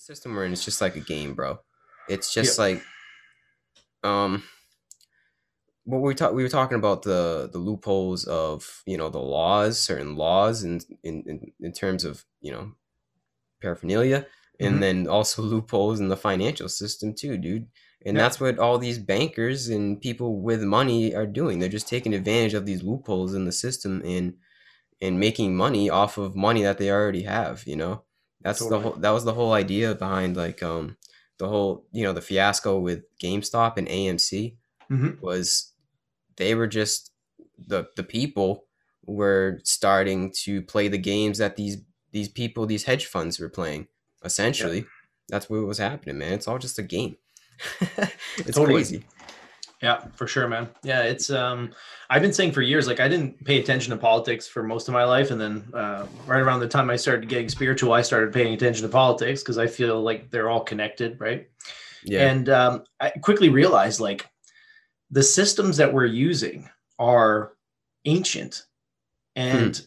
the system we're in is just like a game, bro. It's just like um what we talk we were talking about the the loopholes of you know the laws certain laws in in in, in terms of you know paraphernalia and Mhm. then also loopholes in the financial system too dude and Yeah. that's what all these bankers and people with money are doing they're just taking advantage of these loopholes in the system and and making money off of money that they already have you know that's the whole that was the whole idea behind like um the whole you know the fiasco with GameStop and AMC Mhm. was they were just the the people were starting to play the games that these these people these hedge funds were playing essentially. That's what was happening man. It's all just a game. It's Totally. crazy Yeah, for sure, man. Yeah, it's um I've been saying for years, like I didn't pay attention to politics for most of my life. And then uh, right around the time I started getting spiritual, I started paying attention to politics because I feel like they're all connected, right? yeah And um, I quickly realized like the systems that we're using are ancient and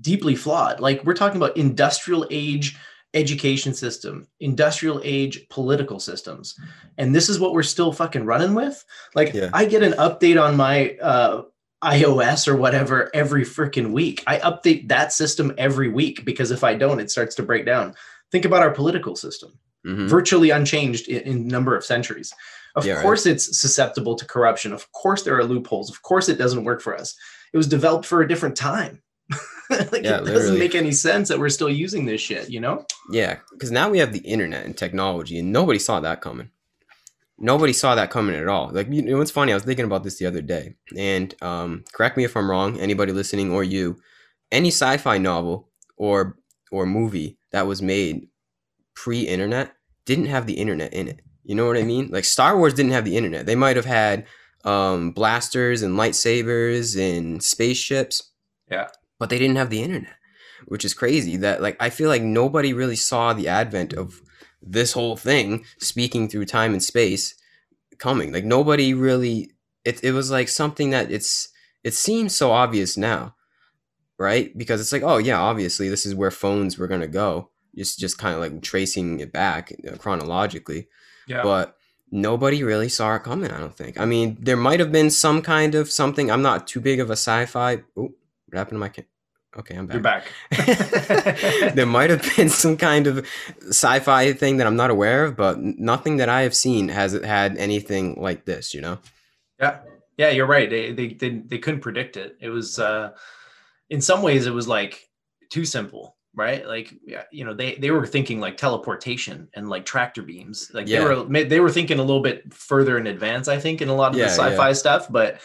deeply flawed. Like we're talking about industrial age education system, industrial age political systems. And this is what we're still fucking running with. Like Yeah. I get an update on my uh iOS or whatever every freaking week. I update that system every week because if I don't, it starts to break down. Think about our political system Mhm. virtually unchanged in, in number of centuries. Of Yeah, right. course, it's susceptible to corruption. Of course, there are loopholes. Of course, it doesn't work for us. It was developed for a different time. like Yeah, it doesn't make any sense that we're still using this shit. You know? Yeah, because now we have the internet and technology, and nobody saw that coming. Nobody saw that coming at all. Like, you know, it's funny. I was thinking about this the other day, and um, correct me if I'm wrong. Anybody listening or you, any sci-fi novel or or movie that was made pre-internet didn't have the internet in it. You know what I mean? Like Star Wars didn't have the internet. They might have had um, blasters and lightsabers and spaceships. Yeah. But they didn't have the internet which is crazy that like i feel like nobody really saw the advent of this whole thing speaking through time and space coming. Like nobody really it, it was like something that it's it seems so obvious now right? Because it's like oh yeah obviously this is where phones were going to go. Just just kind of like tracing it back chronologically. Yeah. but nobody really saw it coming i don't think. I mean there might have been some kind of something i'm not too big of a sci-fi oh what happened to my ca- okay i'm back. You're back there might have been some kind of sci-fi thing that i'm not aware of but nothing that i have seen has had anything like this you know Yeah, yeah, you're right. They they they, they couldn't predict it. It was uh, in some ways it was like too simple, right? Like yeah, you know they they were thinking like teleportation and like tractor beams. Like Yeah. they were they were thinking a little bit further in advance. I think in a lot of Yeah, the sci-fi stuff, but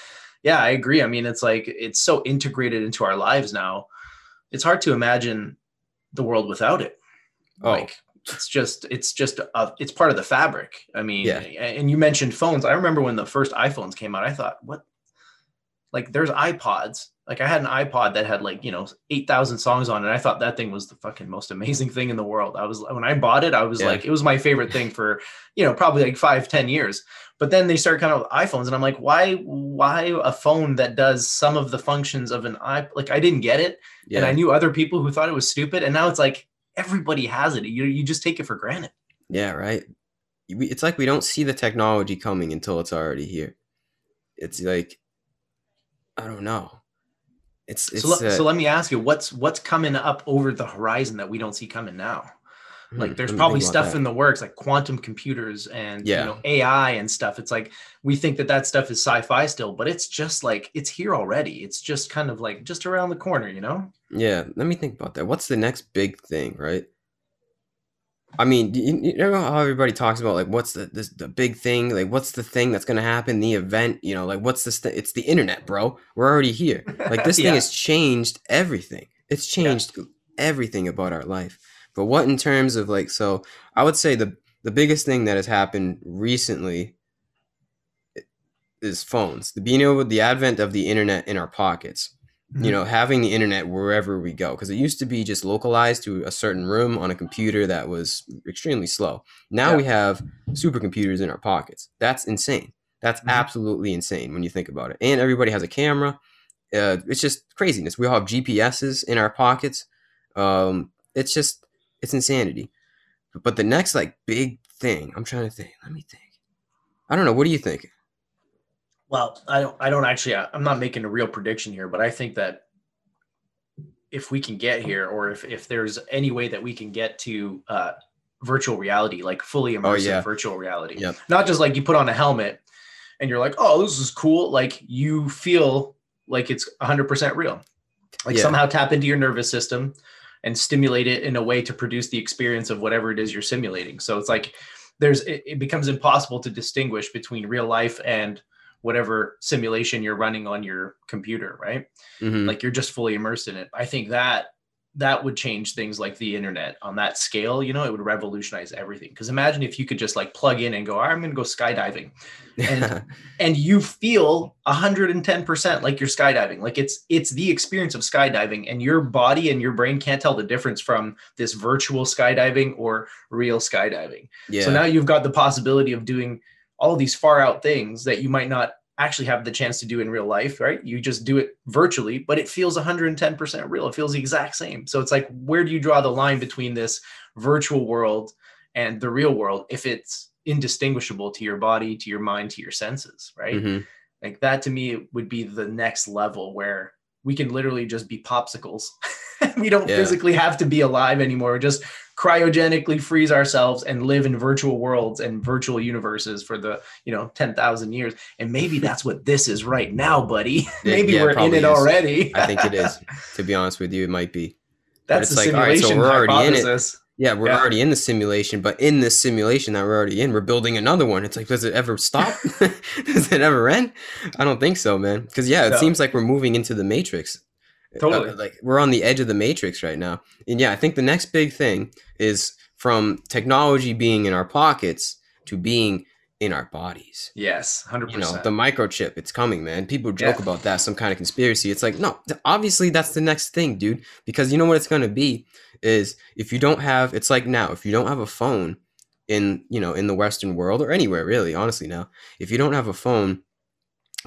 yeah, I agree. I mean, it's like it's so integrated into our lives now. It's hard to imagine the world without it. Oh. Like it's just it's just a, it's part of the fabric. I mean, Yeah. and you mentioned phones. I remember when the first iPhones came out, I thought, what? Like there's iPods. Like I had an iPod that had like, you know, 8,000 songs on it. I thought that thing was the fucking most amazing thing in the world. I was when I bought it, I was Yeah. like, it was my favorite thing for, you know, probably like five, ten years. But then they started kind with iPhones, and I'm like, why, why a phone that does some of the functions of an i like I didn't get it. yeah And I knew other people who thought it was stupid. And now it's like everybody has it. You you just take it for granted. Yeah, right. It's like we don't see the technology coming until it's already here. It's like I don't know. It's it's so, let, uh, so let me ask you, what's what's coming up over the horizon that we don't see coming now? hmm, Like there's probably stuff in the works like quantum computers and Yeah. you know AI and stuff. It's like we think that that stuff is sci-fi still, but it's just like it's here already. It's just kind of like just around the corner, you know? Yeah, let me think about that. What's the next big thing, right? I mean, you, you know how everybody talks about like what's the this the big thing? Like what's the thing that's gonna happen? The event, you know, like what's this? Th- it's the internet, bro. We're already here. Like this thing has changed everything. It's changed everything about our life. But what in terms of like so I would say the the biggest thing that has happened recently is phones. The being able the advent of the internet in our pockets. You know, having the internet wherever we go because it used to be just localized to a certain room on a computer that was extremely slow. Now Yeah. we have supercomputers in our pockets. That's insane. That's Mhm. absolutely insane when you think about it. And everybody has a camera. Uh, it's just craziness. We all have GPSs in our pockets. Um, it's just it's insanity. But the next like big thing, I'm trying to think. Let me think. I don't know. What do you think? Well, I don't. I don't actually. I'm not making a real prediction here, but I think that if we can get here, or if if there's any way that we can get to uh, virtual reality, like fully immersive Oh, yeah. virtual reality, Yep. not just like you put on a helmet and you're like, oh, this is cool. Like you feel like it's 100% real. Like Yeah. somehow tap into your nervous system and stimulate it in a way to produce the experience of whatever it is you're simulating. So it's like there's it, it becomes impossible to distinguish between real life and whatever simulation you're running on your computer, right? Mhm. Like you're just fully immersed in it. I think that that would change things like the internet on that scale, you know, it would revolutionize everything. Because imagine if you could just like plug in and go, I'm going to go skydiving and- and you feel 110% like you're skydiving like it's it's the experience of skydiving and your body and your brain can't tell the difference from this virtual skydiving or real skydiving yeah. so now you've got the possibility of doing all these far out things that you might not actually have the chance to do in real life right? You just do it virtually but it feels 110% real. It feels the exact same. So it's like where do you draw the line between this virtual world and the real world if it's indistinguishable to your body to your mind to your senses right? Mhm. like that to me would be the next level where we can literally just be popsicles we don't Yeah. physically have to be alive anymore We just cryogenically freeze ourselves and live in virtual worlds and virtual universes for the you know 10,000 years and maybe that's what this is right now buddy maybe yeah, we're in it is. already I think it is. To be honest with you, it might be. that's the like, all right, so simulation we're already in it. hypothesis Yeah, we're Yeah. already in the simulation, but in this simulation that we're already in, we're building another one. It's like, does it ever stop? does it ever end? I don't think so, man. Because yeah, it No. seems like we're moving into the matrix. Uh, Totally. like we're on the edge of the matrix right now. And yeah, I think the next big thing is from technology being in our pockets to being in our bodies. yes 100% You know, the microchip, it's coming, man. People joke Yeah. about that, some kind of conspiracy. It's like, no, obviously that's the next thing, dude. Because you know what it's gonna be is if you don't have it's like now, if you don't have a phone in, you know, in the Western world or anywhere really, honestly now, if you don't have a phone,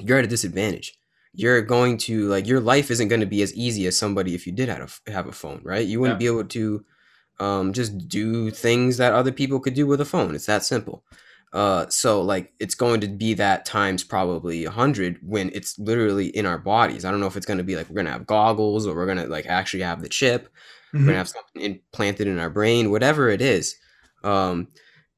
you're at a disadvantage. You're going to like your life isn't going to be as easy as somebody if you did have a, have a phone, right? You wouldn't be able to um, just do things that other people could do with a phone. It's that simple. Uh, so like it's going to be that times probably a hundred when it's literally in our bodies. I don't know if it's going to be like we're gonna have goggles or we're gonna like actually have the chip. We're Mhm. gonna have something implanted in our brain, whatever it is. Um,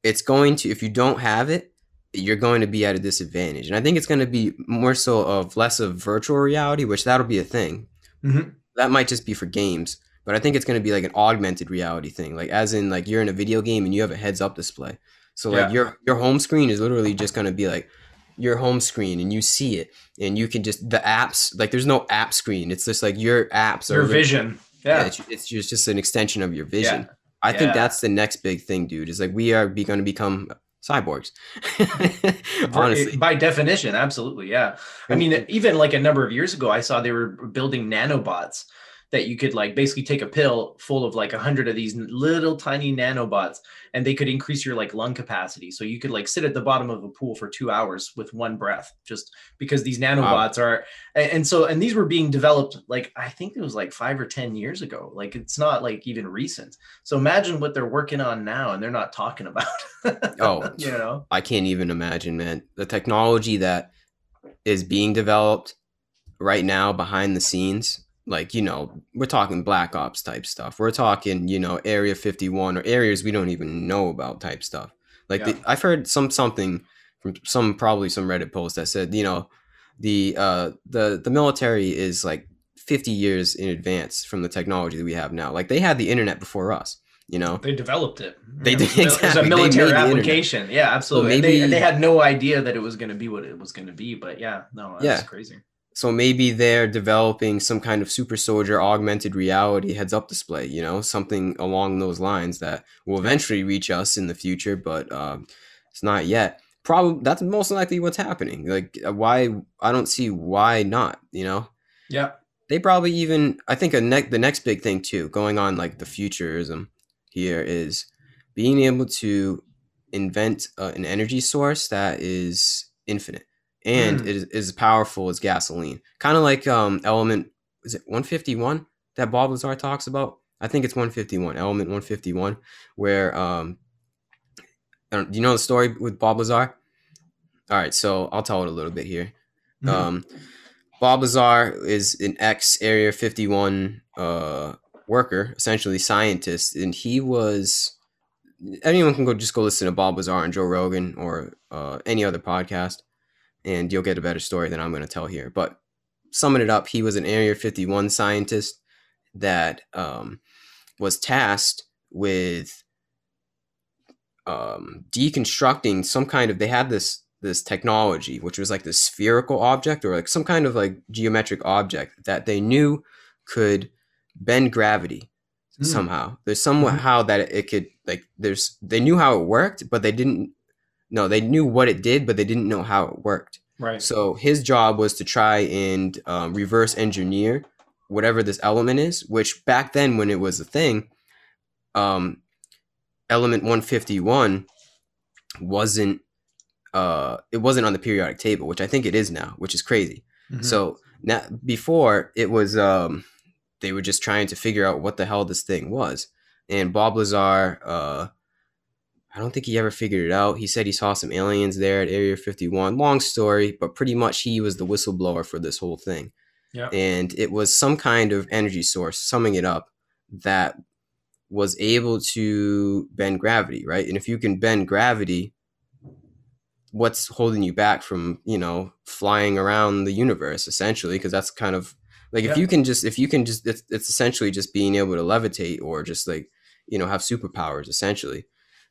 it's going to if you don't have it, you're going to be at a disadvantage. And I think it's going to be more so of less of virtual reality, which that'll be a thing. Mhm. That might just be for games, but I think it's going to be like an augmented reality thing, like as in like you're in a video game and you have a heads up display. So like Yeah. your your home screen is literally just going to be like your home screen and you see it and you can just the apps like there's no app screen it's just like your apps your vision yeah, yeah it's, it's just, just an extension of your vision Yeah. i think that's the next big thing dude is like we are be, going to become cyborgs. Honestly. by definition absolutely yeah. I mean even like a number of years ago i saw they were building nanobots that you could like basically take a pill full of like a hundred of these little tiny nanobots and they could increase your like lung capacity. So you could like sit at the bottom of a pool for two hours with one breath just because these nanobots are and, and so and these were being developed like i think it was like five or ten years ago. Like it's not like even recent. So imagine what they're working on now and they're not talking about. Oh. you know? I can't even imagine man. The technology that is being developed right now behind the scenes like you know we're talking black ops type stuff we're talking you know area 51 or areas we don't even know about type stuff like the, i've heard some something from some probably some reddit post that said you know the uh the the military is like 50 years in advance from the technology that we have now like they had the internet before us you know They developed it. They did, exactly. a military made the internet. application. Yeah, absolutely. Maybe- they, and they had no idea that it was going to be what it was going to be. But yeah, no, that's Yeah. crazy. So maybe they're developing some kind of super soldier augmented reality heads up display you know something along those lines that will eventually reach us in the future but um, it's not yet. Probably that's most likely what's happening. Like uh, why i don't see why not you know? Yeah. they probably even i think a ne- the next big thing too going on like the futurism here is being able to invent uh, an energy source that is infinite and Mm. it is, is powerful as gasoline kind of like um element is it 151 that bob lazar talks about i think it's 151 element 151 where um do you know the story with Bob Lazar? All right, so I'll tell it a little bit here. Mhm. Um, Bob Lazar is an ex Area 51 uh, worker, essentially scientist, and he was. Anyone can go just go listen to Bob Lazar and Joe Rogan or uh, any other podcast, and you'll get a better story than I'm going to tell here. But summing it up, he was an Area 51 scientist that um, was tasked with um, deconstructing some kind of. They had this this technology, which was like this spherical object or like some kind of like geometric object that they knew could bend gravity Mm. somehow. There's somehow that it could like there's they knew how it worked, but they didn't no, they knew what it did, but they didn't know how it worked. Right. So his job was to try and um, reverse engineer whatever this element is, which back then when it was a thing, um, element 151 wasn't uh it wasn't on the periodic table, which I think it is now, which is crazy. Mhm. So now before it was um they were just trying to figure out what the hell this thing was. And Bob Lazar, uh I don't think he ever figured it out. He said he saw some aliens there at Area 51. Long story, but pretty much he was the whistleblower for this whole thing. Yeah. And it was some kind of energy source, summing it up, that was able to bend gravity, right? And if you can bend gravity, what's holding you back from, you know, flying around the universe essentially? Because that's kind of like if you can just, if you can just, it's, it's essentially just being able to levitate or just like, you know, have superpowers essentially.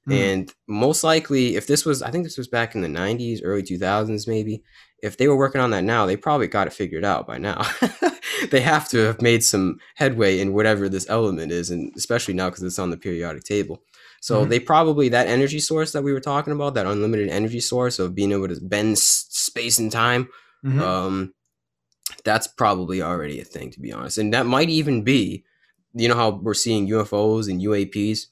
Mhm. And most likely, if this was, I think this was back in the 90s, early 2000s, maybe, if they were working on that now, they probably got it figured out by now. they have to have made some headway in whatever this element is, and especially now because it's on the periodic table. So Mhm. they probably, that energy source that we were talking about, that unlimited energy source of being able to bend s- space and time, Mhm. um, that's probably already a thing, to be honest. And that might even be, you know, how we're seeing UFOs and UAPs.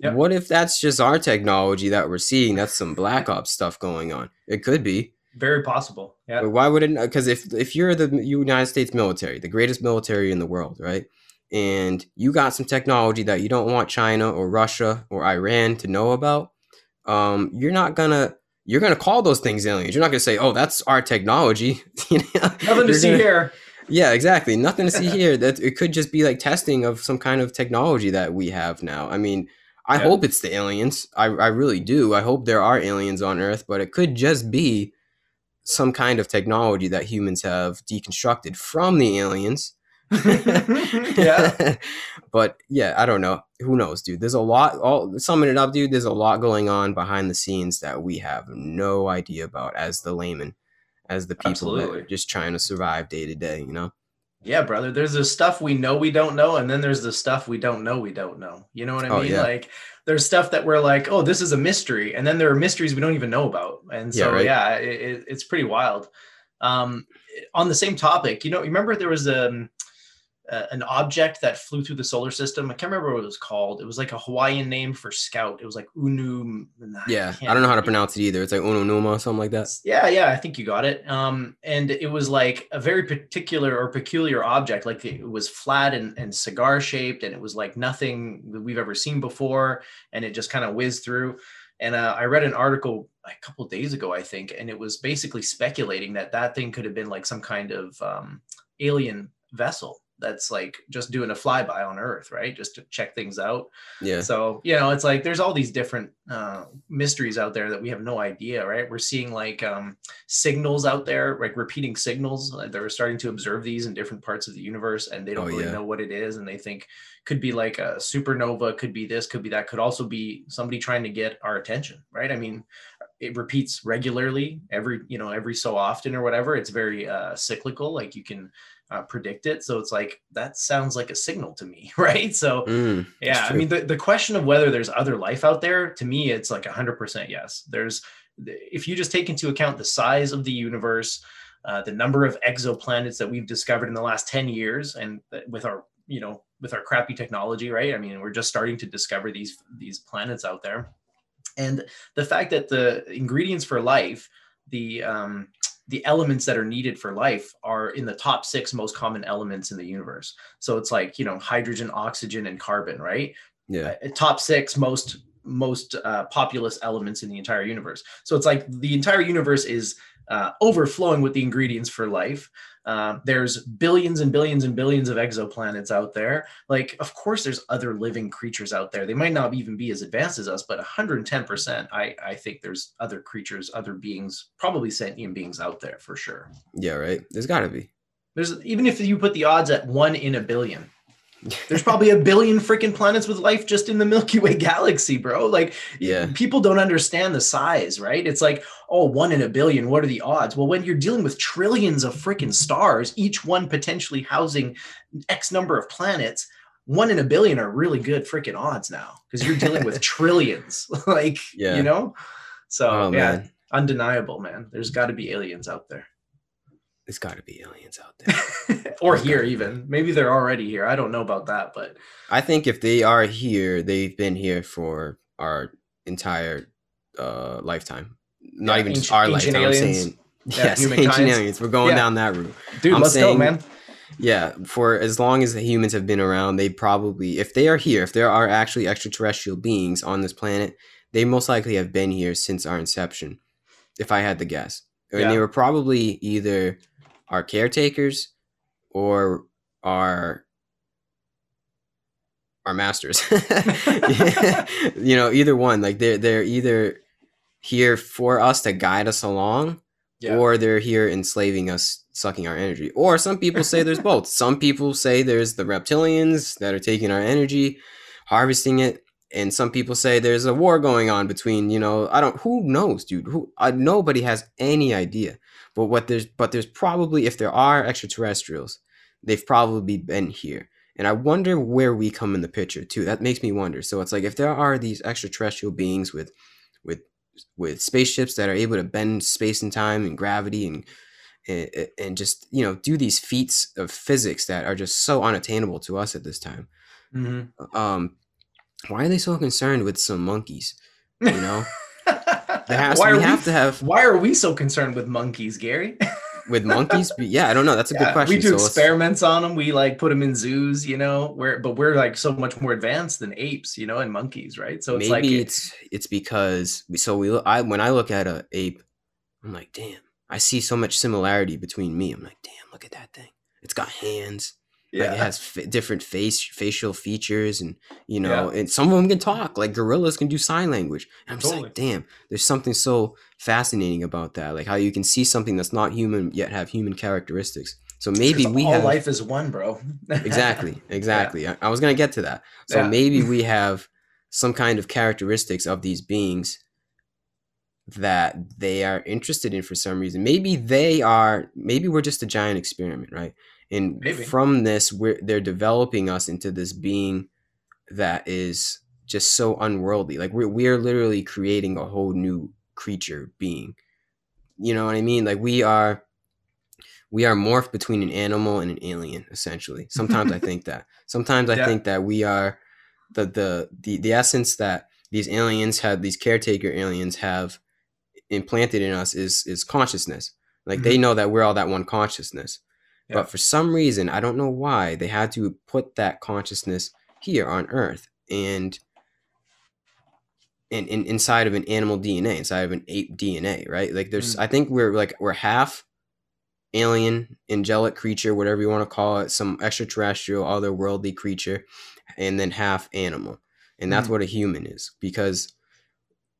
Yep. What if that's just our technology that we're seeing? That's some black ops stuff going on. It could be. Very possible. Yeah. But why would it? Because if if you're the United States military, the greatest military in the world, right? And you got some technology that you don't want China or Russia or Iran to know about, um, you're not gonna you're gonna call those things aliens. You're not gonna say, "Oh, that's our technology." You know? Nothing to see gonna- here. yeah, exactly. Nothing to see here. That it could just be like testing of some kind of technology that we have now. I mean, I Yeah. hope it's the aliens. I, I really do. I hope there are aliens on Earth, but it could just be some kind of technology that humans have deconstructed from the aliens. Yeah. but yeah, I don't know. Who knows, dude? There's a lot. All summing it up, dude. There's a lot going on behind the scenes that we have no idea about as the layman, as the people Absolutely. that are just trying to survive day to day. You know. Yeah, brother. There's the stuff we know we don't know, and then there's the stuff we don't know we don't know. You know what I Oh, mean? yeah. Like there's stuff that we're like, oh, this is a mystery, and then there are mysteries we don't even know about. And Yeah, so right. yeah, it, it- it's pretty wild. Um, on the same topic, you know, remember there was um, an object that flew through the solar system. I can't remember what it was called. It was like a Hawaiian name for scout. It was like Unu. Yeah, can't I don't know how to pronounce it either. It's like Ononuma or something like that. Yeah, yeah, I think you got it. Um, and it was like a very particular or peculiar object. Like it was flat and, and cigar shaped, and it was like nothing that we've ever seen before. And it just kind of whizzed through. And uh, I read an article a couple days ago, I think, and it was basically speculating that that thing could have been like some kind of um, alien vessel that's like just doing a flyby on Earth, right? Just to check things out. Yeah, So, you know, it's like there's all these different uh, mysteries out there that we have no idea, right? We're seeing like um, signals out there, like repeating signals. Like they're starting to observe these in different parts of the universe and they don't Oh, really yeah. know what it is. And they think could be like a supernova, could be this, could be that, could also be somebody trying to get our attention, right? I mean, it repeats regularly every, you know, every so often or whatever. It's very uh, cyclical, like you can uh, predict it. So it's like, that sounds like a signal to me, right? So, Mm, yeah, I mean the, the question of whether there's other life out there, to me, it's like hundred percent yes. There's if you just take into account the size of the universe, uh, the number of exoplanets that we've discovered in the last 10 years, and with our you know with our crappy technology, right? I mean, we're just starting to discover these these planets out there, and the fact that the ingredients for life, the um, the elements that are needed for life are in the top six most common elements in the universe. So it's like, you know, hydrogen, oxygen, and carbon, right? yeah, uh, top six most most uh, populous elements in the entire universe. So it's like the entire universe is uh, overflowing with the ingredients for life. Uh, there's billions and billions and billions of exoplanets out there. Like, of course, there's other living creatures out there. They might not even be as advanced as us, but 110%, I, I think there's other creatures, other beings, probably sentient beings out there for sure. Yeah, right. There's got to be. There's even if you put the odds at one in a billion, there's probably a billion freaking planets with life just in the Milky Way galaxy, bro. Like, Yeah. people don't understand the size, right? It's like, oh, one in a billion. What are the odds? Well, when you're dealing with trillions of freaking stars, each one potentially housing X number of planets, one in a billion are really good freaking odds now because you're dealing with trillions. like, Yeah. you know? So, Oh yeah, man, undeniable, man. There's got to be aliens out there. There's got to be aliens out there. or There's here, even. Maybe they're already here. I don't know about that, but I think if they are here, they've been here for our entire uh, lifetime. Not Yeah, even just ancient- our ancient lifetime. aliens. I'm saying, Yeah, yes, ancient aliens. We're going Yeah. down that route. dude, I'm let's go, man. Yeah, for as long as the humans have been around, they probably, if they are here, if there are actually extraterrestrial beings on this planet, they most likely have been here since our inception, if I had to guess. And they were probably either our caretakers or our our masters. you know, either one. Like they're they're either here for us to guide us along Yeah. or they're here enslaving us, sucking our energy. Or some people say there's both. Some people say there's the reptilians that are taking our energy, harvesting it, and some people say there's a war going on between, you know, I don't who knows, dude. Who uh, nobody has any idea. But what there's but there's probably if there are extraterrestrials, they've probably been here. And I wonder where we come in the picture too. That makes me wonder. So it's like if there are these extraterrestrial beings with with with spaceships that are able to bend space and time and gravity and and, and just you know do these feats of physics that are just so unattainable to us at this time Mhm. um why are they so concerned with some monkeys you know there has why, to, are we have to have why are we so concerned with monkeys, Gary? with monkeys? Yeah i don't know. That's a good question We do So let's- experiments on them. We like put them in zoos, you know, where but we're like so much more advanced than apes, you know, and monkeys, right? So it's maybe like it's it's because we so we look i when i look at a ape i'm like damn i see so much similarity between me. I'm like damn look at that thing. It's got hands yeah, Like it has f- different face facial features, and you know, and some of them can talk. Like gorillas can do sign language. And I'm just like, damn, there's something so fascinating about that. Like how you can see something that's not human yet have human characteristics. So maybe we all have life is one, bro. exactly, exactly. I, I was gonna get to that. So Yeah. maybe we have some kind of characteristics of these beings that they are interested in for some reason. Maybe they are. Maybe we're just a giant experiment, right? And Maybe. from this, we're they're developing us into this being that is just so unworldly. Like we're we're literally creating a whole new creature being. You know what I mean? Like we are we are morphed between an animal and an alien essentially sometimes i think that sometimes i Yeah. think that we are the, the the the essence that these aliens have these caretaker aliens have implanted in us is is consciousness like they mm-hmm. know that we're all that one consciousness Yeah. but for some reason i don't know why they had to put that consciousness here on earth and in, in inside of an animal dna inside of an ape dna right like there's Mm. i think we're like we're half alien, angelic creature, whatever you want to call it, some extraterrestrial, otherworldly creature, and then half animal. And that's Mhm. what a human is. Because,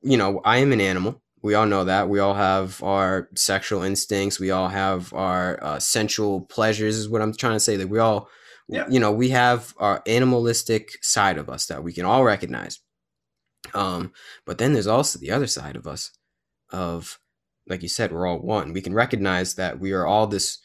you know, I am an animal. We all know that. We all have our sexual instincts. We all have our uh, sensual pleasures, is what I'm trying to say. That we all, Yeah. you know, we have our animalistic side of us that we can all recognize. Um, but then there's also the other side of us of like you said, we're all one. We can recognize that we are all this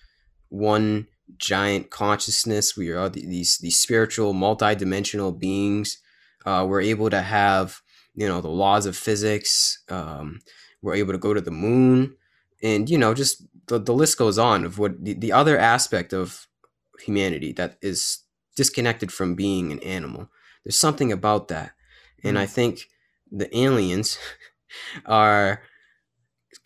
one giant consciousness. We are all these these spiritual, multi-dimensional beings. Uh, we're able to have, you know, the laws of physics. Um, we're able to go to the moon, and you know, just the, the list goes on of what the, the other aspect of humanity that is disconnected from being an animal. There's something about that, and I think the aliens are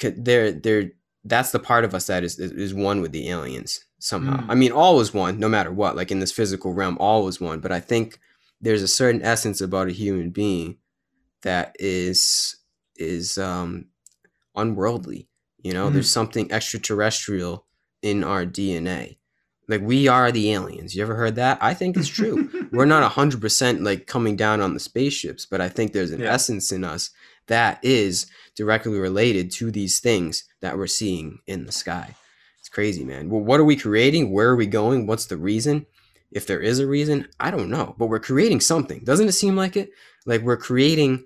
they're they're that's the part of us that is is, is one with the aliens somehow. Mm. I mean, all was one, no matter what. Like in this physical realm, all was one. But I think there's a certain essence about a human being that is is um unworldly. You know, Mhm. there's something extraterrestrial in our DNA. Like we are the aliens. You ever heard that? I think it's true. We're not 100% like coming down on the spaceships, but I think there's an Yeah. essence in us that is directly related to these things that we're seeing in the sky. It's crazy, man. Well, what are we creating? Where are we going? What's the reason? If there is a reason, I don't know, but we're creating something. Doesn't it seem like it? Like we're creating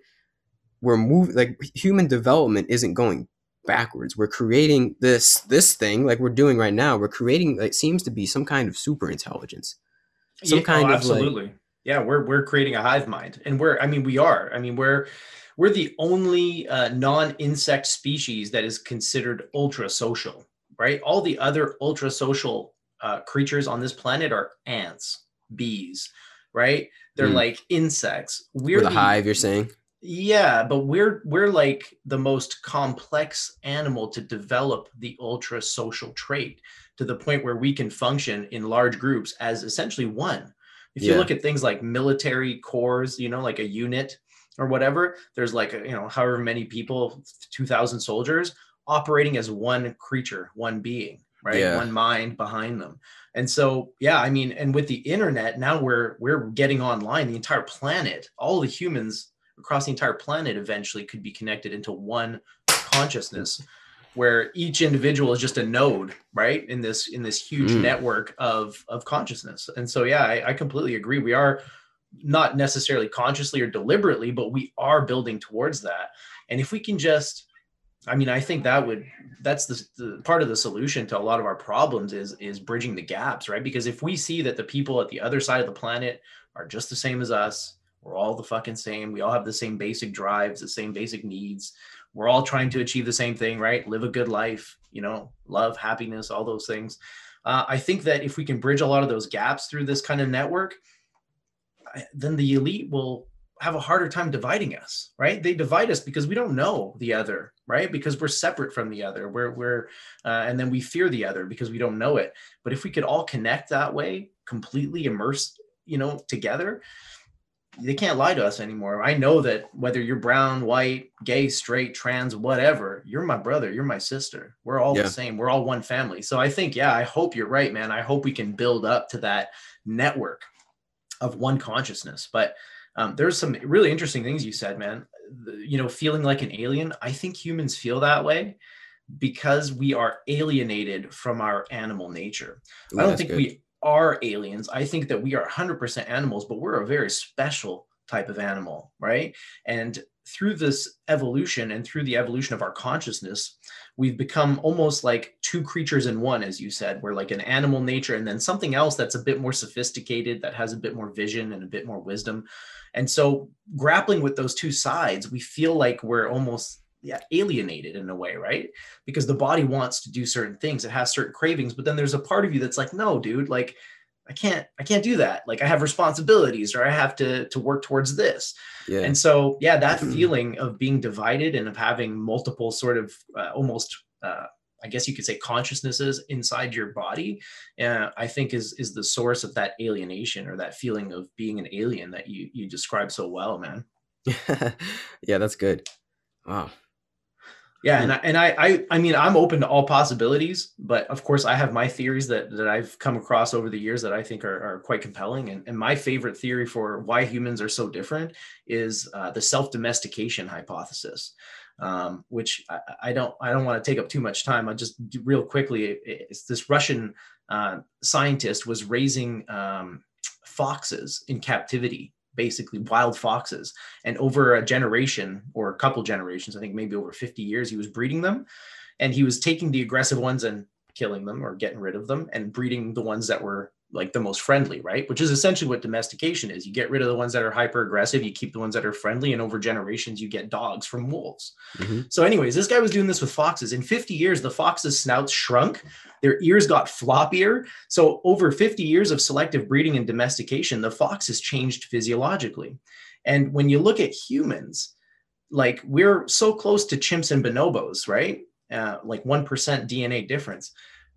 we're moving like human development isn't going backwards. We're creating this this thing like we're doing right now. We're creating like seems to be some kind of super intelligence. Some Yeah, kind oh, of like absolutely. yeah, we're we're creating a hive mind, and we're I mean we are. I mean we're we're the only uh, non-insect species that is considered ultra social, right? All the other ultra social uh, creatures on this planet are ants, bees, right? They're Hmm. like insects. We're the- hive, you're saying? Yeah, but we're we're like the most complex animal to develop the ultra social trait to the point where we can function in large groups as essentially one. If you look at things like military corps, you know, like a unit or whatever, there's like you know however many people, two thousand soldiers operating as one creature, one being, right? Yeah. One mind behind them. And so, yeah, I mean, and with the internet, now we're we're getting online. The entire planet, all the humans across the entire planet eventually could be connected into one consciousness where each individual is just a node right in this in this huge Mm. network of of consciousness. And so yeah I, I completely agree. We are not necessarily consciously or deliberately but we are building towards that. And if we can just i mean i think that would that's the, the part of the solution to a lot of our problems is is bridging the gaps right? Because if we see that the people at the other side of the planet are just the same as us we're all the fucking same. We all have the same basic drives the same basic needs. We're all trying to achieve the same thing right? Live a good life you know love happiness all those things. Uh, i think that if we can bridge a lot of those gaps through this kind of network then the elite will have a harder time dividing us right? They divide us because we don't know the other right? Because we're separate from the other. We're we're uh, and then we fear the other because we don't know it. But if we could all connect that way completely immersed you know together they can't lie to us anymore. I know that whether you're brown, white, gay, straight, trans, whatever, you're my brother, you're my sister. We're all Yeah. the same. We're all one family. So I think, yeah, I hope you're right, man. I hope we can build up to that network of one consciousness. But um, there's some really interesting things you said, man. You know, feeling like an alien. I think humans feel that way because we are alienated from our animal nature. Ooh, I don't think good. we are aliens. I think that we are 100% animals, but we're a very special type of animal, right? And through this evolution and through the evolution of our consciousness, we've become almost like two creatures in one, as you said. We're like an animal nature and then something else that's a bit more sophisticated, that has a bit more vision and a bit more wisdom. And so, grappling with those two sides, we feel like we're almost alienated in a way, right? because the body wants to do certain things it has certain cravings but then there's a part of you that's like no dude like i can't i can't do that like i have responsibilities or i have to to work towards this Yeah. and so yeah that feeling of being divided and of having multiple sort of uh, almost uh, i guess you could say consciousnesses inside your body uh, i think is is the source of that alienation or that feeling of being an alien that you you describe so well man yeah, that's good. Wow. Yeah, and I, and I, I I mean I'm open to all possibilities, but of course I have my theories that that I've come across over the years that I think are, are quite compelling. And, and my favorite theory for why humans are so different is uh, the self-domestication hypothesis, um, which I, I don't I don't want to take up too much time. I just real quickly, it- it's this Russian uh, scientist was raising um, foxes in captivity, basically wild foxes. And over a generation or a couple generations i think maybe over 50 years he was breeding them. And he was taking the aggressive ones and killing them or getting rid of them and breeding the ones that were like the most friendly right which is essentially what domestication is you get rid of the ones that are hyper aggressive you keep the ones that are friendly and over generations you get dogs from wolves Mhm. so anyways this guy was doing this with foxes in 50 years the foxes snouts shrunk their ears got floppier so over 50 years of selective breeding and domestication the fox has changed physiologically and when you look at humans, like we're so close to chimps and bonobos, right? Uh, like 1% DNA difference.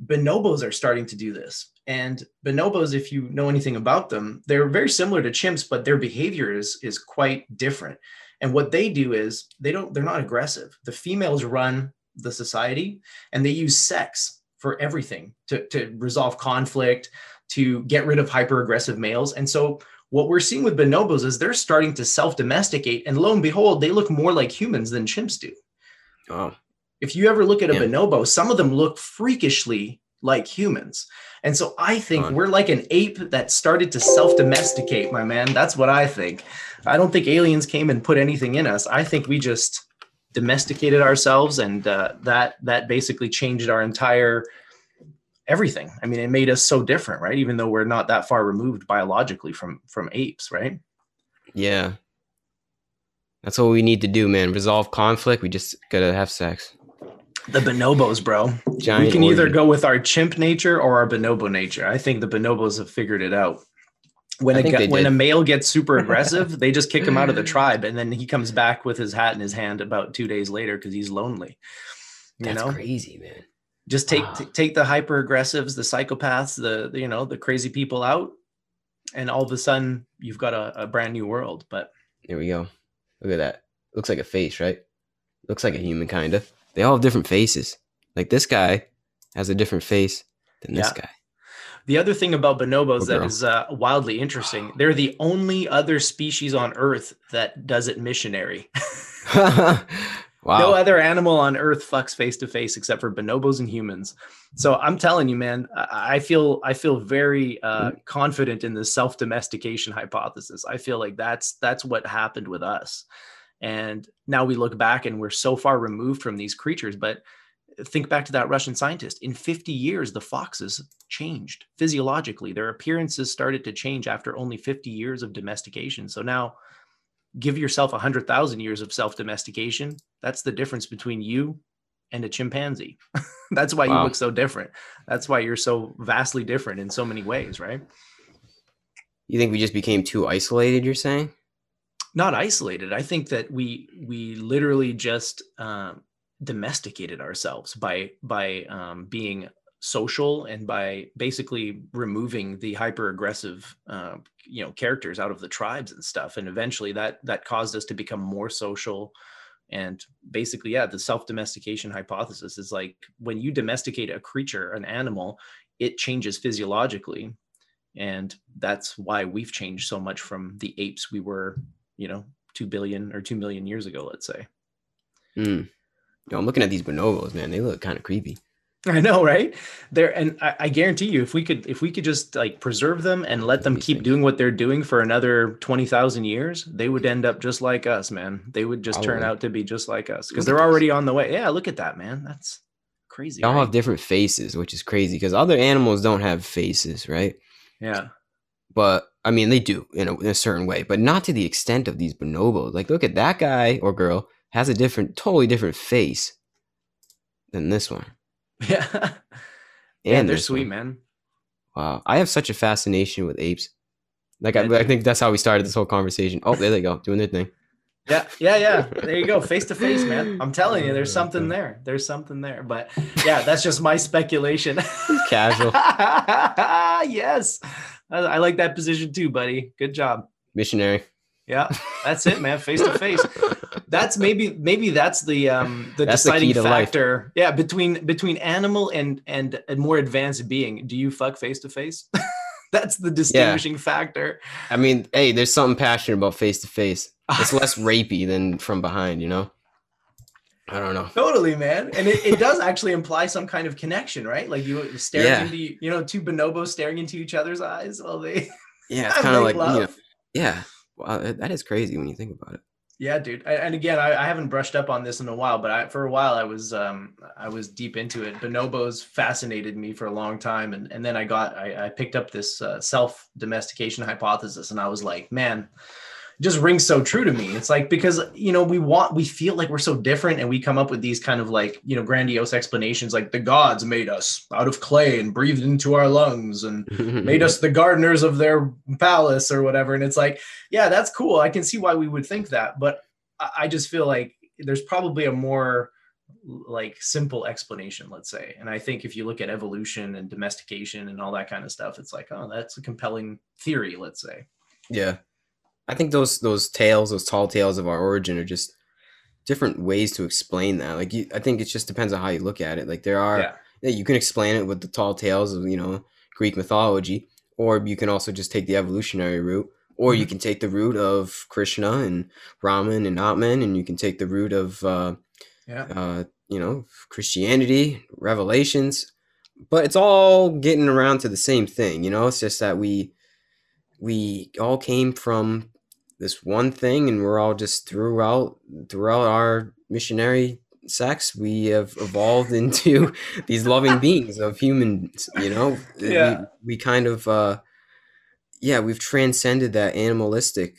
Bonobos are starting to do this. And bonobos, if you know anything about them, they're very similar to chimps, but their behavior is, is quite different. And what they do is they don't, they're not aggressive. The females run the society and they use sex for everything to, to resolve conflict, to get rid of hyper aggressive males. And so what we're seeing with bonobos is they're starting to self domesticate. And lo and behold, they look more like humans than chimps do. Oh, If you ever look at a Yeah. bonobo, some of them look freakishly like humans. And so I think we're like an ape that started to self domesticate, my man. That's what I think. I don't think aliens came and put anything in us. I think we just domesticated ourselves and uh, that that basically changed our entire everything. I mean, it made us so different, right? Even though we're not that far removed biologically from from apes, right? yeah. That's what we need to do, man. Resolve conflict. We just gotta have sex. The bonobos, bro. Giant we can either go with our chimp nature or our bonobo nature. I think the bonobos have figured it out. When I a gu- when a male gets super aggressive, they just kick him out of the tribe, and then he comes back with his hat in his hand about two days later because he's lonely. You That's know, crazy, man. just take Wow. t- take the hyper aggressives, the psychopaths, the the, you know the crazy people out, and all of a sudden you've got a, a brand new world. But There we go. Look at that. Looks like a face, right? Looks like a human, kind of. They all have different faces. Like this guy has a different face than this guy. The other thing about bonobos Oh, that girl. is uh, wildly interesting, they're the only other species on Earth that does it missionary. wow. No other animal on Earth fucks face to face except for bonobos and humans. So I'm telling you, man, I I feel I feel very uh, Mm. confident in the self domestication hypothesis. I feel like that's that's what happened with us. And now we look back and we're so far removed from these creatures, but think back to that Russian scientist. In 50 years, the foxes changed physiologically. Their appearances started to change after only 50 years of domestication. So now give yourself 100,000 years of self domestication. That's the difference between you and a chimpanzee. That's why you look so different. That's why you're so vastly different in so many ways, right? You think we just became too isolated? You're saying? Not isolated. I think that we we literally just um, domesticated ourselves by by um, being social and by basically removing the hyper aggressive uh, you know characters out of the tribes and stuff. And eventually that that caused us to become more social. And basically, yeah, the self domestication hypothesis is like when you domesticate a creature, an animal, it changes physiologically. And that's why we've changed so much from the apes we were you know, 2 billion or 2 million years ago, let's say. Hmm. Yo, I'm looking at these bonobos, man. They look kind of creepy. I know, right? There, and I, I guarantee you, if we could, if we could just like preserve them and let them keep doing what they're doing for another twenty thousand years, they would end up just like us, man. They would just turn out to be just like us because they're already on the way. Yeah, look at that, man. That's crazy. They all right? have different faces, which is crazy because other animals don't have faces, right? yeah, But I mean, they do in a, in a certain way, but not to the extent of these bonobos. Like, look at that guy or girl has a different, totally different face than this one. yeah, And yeah. They're sweet, one. man. Wow, I have such a fascination with apes. Like, I, I think that's how we started this whole conversation. Oh, there they go, doing their thing. Yeah, yeah, yeah. There you go, face to face, man. I'm telling you, there's oh, something there. There's something there. But yeah, that's just my speculation. Casual yes, I, I like that position too, buddy. Good job. missionary. Yeah, that's it, man. Face to face. That's maybe maybe that's the um the That's the deciding life. factor. Yeah, between between animal and and a more advanced being. Do you fuck face to face? That's the distinguishing factor. I mean, hey, there's something passionate about face to face. It's less rapey than from behind, you know. I don't know. Totally, man. And it, it does actually imply some kind of connection, right? Like you staring Yeah. into, you know, two bonobos staring into each other's eyes while they Yeah, it's kind of like you know, yeah. Wow, that is crazy when you think about it. Yeah, dude. I, and again, I, I haven't brushed up on this in a while, but I, for a while I was um I was deep into it. Bonobos fascinated me for a long time, and and then I got I, I picked up this uh, self domestication hypothesis, and I was like, man, just rings so true to me. It's like because you know we want we feel like we're so different, and we come up with these kind of like you know grandiose explanations, like the gods made us out of clay and breathed into our lungs, and made us the gardeners of their palace or whatever. And it's like, yeah, that's cool. I can see why we would think that, but I just feel like there's probably a more like simple explanation, let's say. And I think if you look at evolution and domestication and all that kind of stuff, it's like, oh, that's a compelling theory, let's say. Yeah. I think those those tales, those tall tales of our origin, are just different ways to explain that. Like, you, I think it just depends on how you look at it. Like, there are Yeah. yeah, you can explain it with the tall tales of you know Greek mythology, or you can also just take the evolutionary route, or you Mhm. can take the route of Krishna and Raman and Atman, and you can take the route of uh, Yeah. uh, you know Christianity, Revelations, but it's all getting around to the same thing. You know, it's just that we we all came from this one thing, and we're all just throughout throughout our missionary sex, we have evolved into these loving beings of humans. You know, Yeah. we, we kind of uh, yeah, we've transcended that animalistic.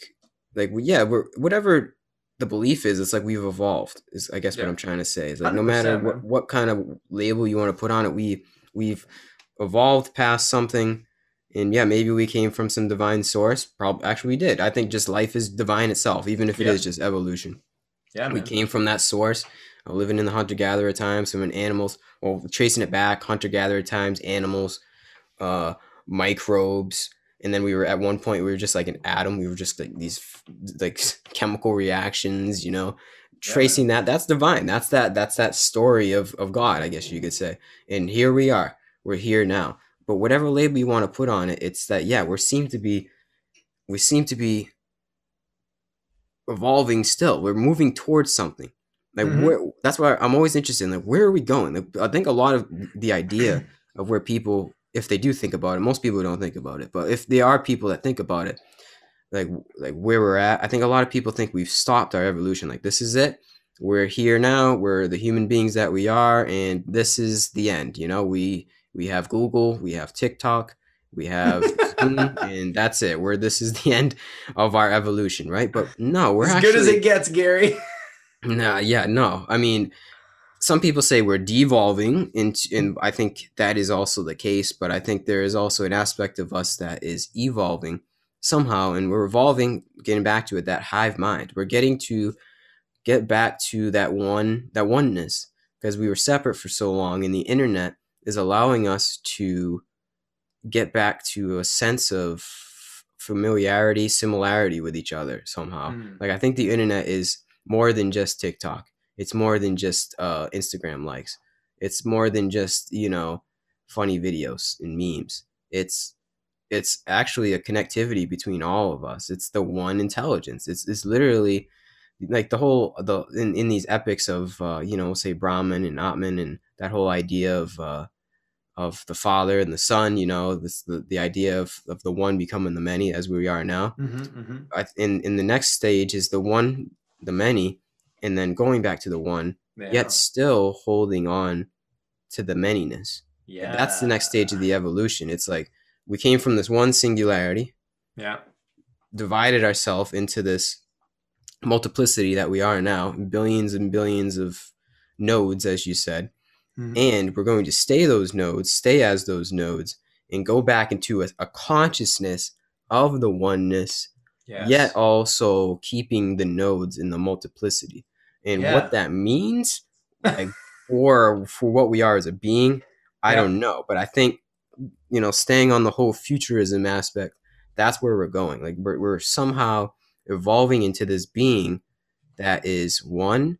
Like, we, yeah, we're whatever the belief is. It's like we've evolved. Is I guess what I'm trying to say is like no matter what what kind of label you want to put on it, we we've evolved past something. And yeah, maybe we came from some divine source. Probably, actually, we did. I think just life is divine itself, even if it Yeah. is just evolution. Yeah, we man. came from that source uh, living in the hunter-gatherer times so when animals well tracing it back hunter-gatherer times animals uh microbes. And then we were at one point we were just like an atom. We were just like these like chemical reactions you know? Tracing that that's divine. That's that that's that story of of god i guess you could say. And here we are. We're here now but whatever label you want to put on it it's that yeah we seem to be we seem to be evolving still. We're moving towards something. Like Mhm. where that's why i'm always interested in like where are we going? Like, i think a lot of the idea of where people if they do think about it most people don't think about it but if there are people that think about it like like where we're at i think a lot of people think we've stopped our evolution. Like this is it. We're here now. We're the human beings that we are and this is the end you know? We we have google we have tiktok we have Zoom, and that's it where this is the end of our evolution right but no we're as actually good as it gets, Gary. Nah, yeah, no. I mean, some people say we're devolving, into, and I think that is also the case. But I think there is also an aspect of us that is evolving somehow, and we're evolving. Getting back to it, that hive mind. We're getting to get back to that one, that oneness, because we were separate for so long, and the internet is allowing us to get back to a sense of familiarity, similarity with each other somehow. Mm. Like I think the internet is more than just TikTok. It's more than just uh, Instagram likes. It's more than just you know funny videos and memes. It's it's actually a connectivity between all of us. It's the one intelligence. It's it's literally like the whole the in, in these epics of uh, you know say Brahman and Atman and that whole idea of uh, of the father and the son. You know this the, the idea of, of the one becoming the many as we are now. Mhm, mhm. I, in in the next stage is the one, the many, and then going back to the one, Yeah. yet still holding on to the manyness. yeah. That's the next stage of the evolution. It's like we came from this one singularity, Yeah. divided ourselves into this multiplicity that we are now, billions and billions of nodes, as you said, Mhm. and we're going to stay those nodes, stay as those nodes, and go back into a, a consciousness of the oneness Yes. yet also keeping the nodes in the multiplicity. And Yeah. what that means like, for for what we are as a being, I Yeah. don't know. But I think you know, staying on the whole futurism aspect, that's where we're going. Like we're, we're somehow evolving into this being that is one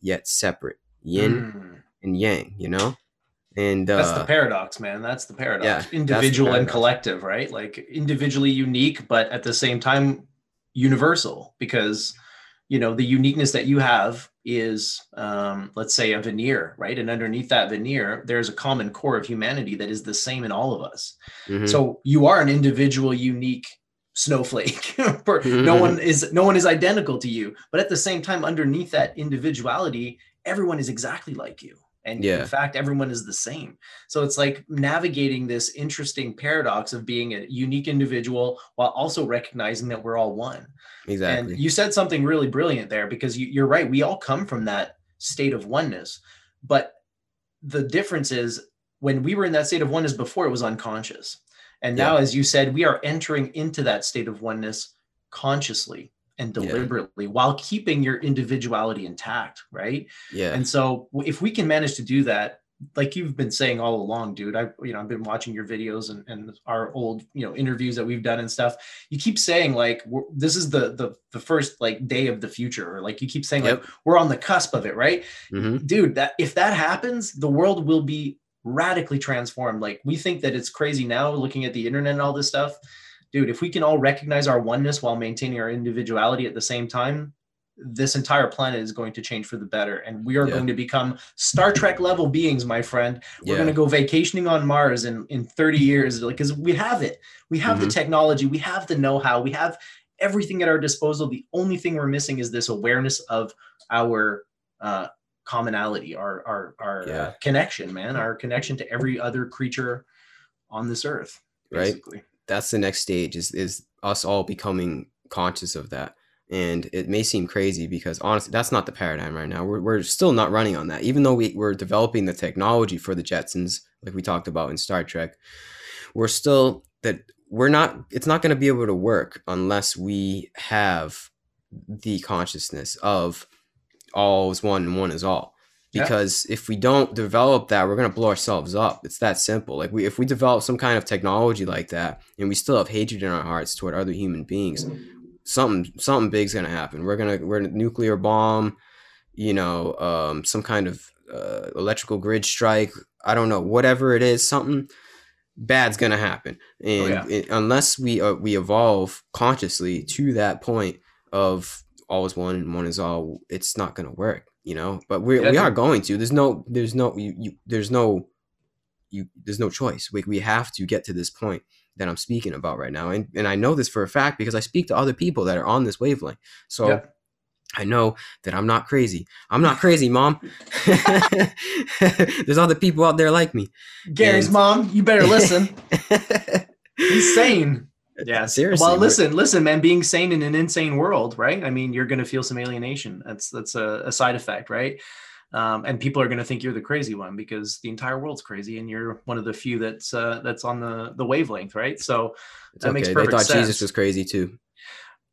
yet separate, yin Mm. And yang. You know, and That's uh, the paradox, man. That's the paradox. yeah, that's Individual and collective, right? Like individually unique, but at the same time universal because you know the uniqueness that you have is um, let's say a veneer right and underneath that veneer there's a common core of humanity that is the same in all of us mhm. so you are an individual unique snowflake no one is no one is identical to you but at the same time underneath that individuality everyone is exactly like you and Yeah. in fact everyone is the same. So it's like navigating this interesting paradox of being a unique individual while also recognizing that we're all one. Exactly. and you said something really brilliant there because you, you're right we all come from that state of oneness. But the difference is when we were in that state of oneness before it was unconscious. And now as you said we are entering into that state of oneness consciously and Yeah. deliberately while keeping your individuality intact right yeah. and so if we can manage to do that like you've been saying all along, dude. I you know I've been watching your videos and, and our old you know interviews that we've done and stuff. You keep saying like this is the the the first like day of the future, or like you keep saying yep. like we're on the cusp of it, right, mm-hmm. dude? That if that happens, the world will be radically transformed. Like we think that it's crazy now, looking at the internet and all this stuff, dude. If we can all recognize our oneness while maintaining our individuality at the same time, this entire planet is going to change for the better and we are yeah. going to become star trek level beings my friend we're yeah. going to go vacationing on mars in in 30 years because we have it we have mm-hmm. the technology we have the know-how we have everything at our disposal the only thing we're missing is this awareness of our uh, commonality our our, our yeah. uh, connection man our connection to every other creature on this earth basically. right that's the next stage is is us all becoming conscious of that and it may seem crazy because honestly, that's not the paradigm right now. We're, we're still not running on that. Even though we, we're developing the technology for the Jetsons, like we talked about in Star Trek, we're still that we're not, it's not going to be able to work unless we have the consciousness of all is one and one is all. Because yeah. if we don't develop that, we're going to blow ourselves up. It's that simple. Like we, if we develop some kind of technology like that and we still have hatred in our hearts toward other human beings, something something big's gonna happen. We're gonna we're a nuclear bomb, you know, um, some kind of uh, electrical grid strike. I don't know, whatever it is, something bad's gonna happen, oh, and oh, yeah. it, unless we uh, we evolve consciously to that point of all is one and one is all, it's not gonna work, you know. But we yeah, we are going to. There's no there's no you, you there's no you there's no choice. We we have to get to this point that I'm speaking about right now. And, and I know this for a fact because I speak to other people that are on this wavelength. So yeah. I know that I'm not crazy. I'm not crazy, mom. There's other people out there like me. Gary's and... mom, you better listen. He's sane. Yeah, seriously. Well, listen, listen, man. Being sane in an insane world, right? I mean, you're going to feel some alienation. That's that's a, a side effect, right? um, and people are going to think you're the crazy one because the entire world's crazy and you're one of the few that's uh, that's on the the wavelength right so it's that okay. makes perfect they thought sense. jesus was crazy too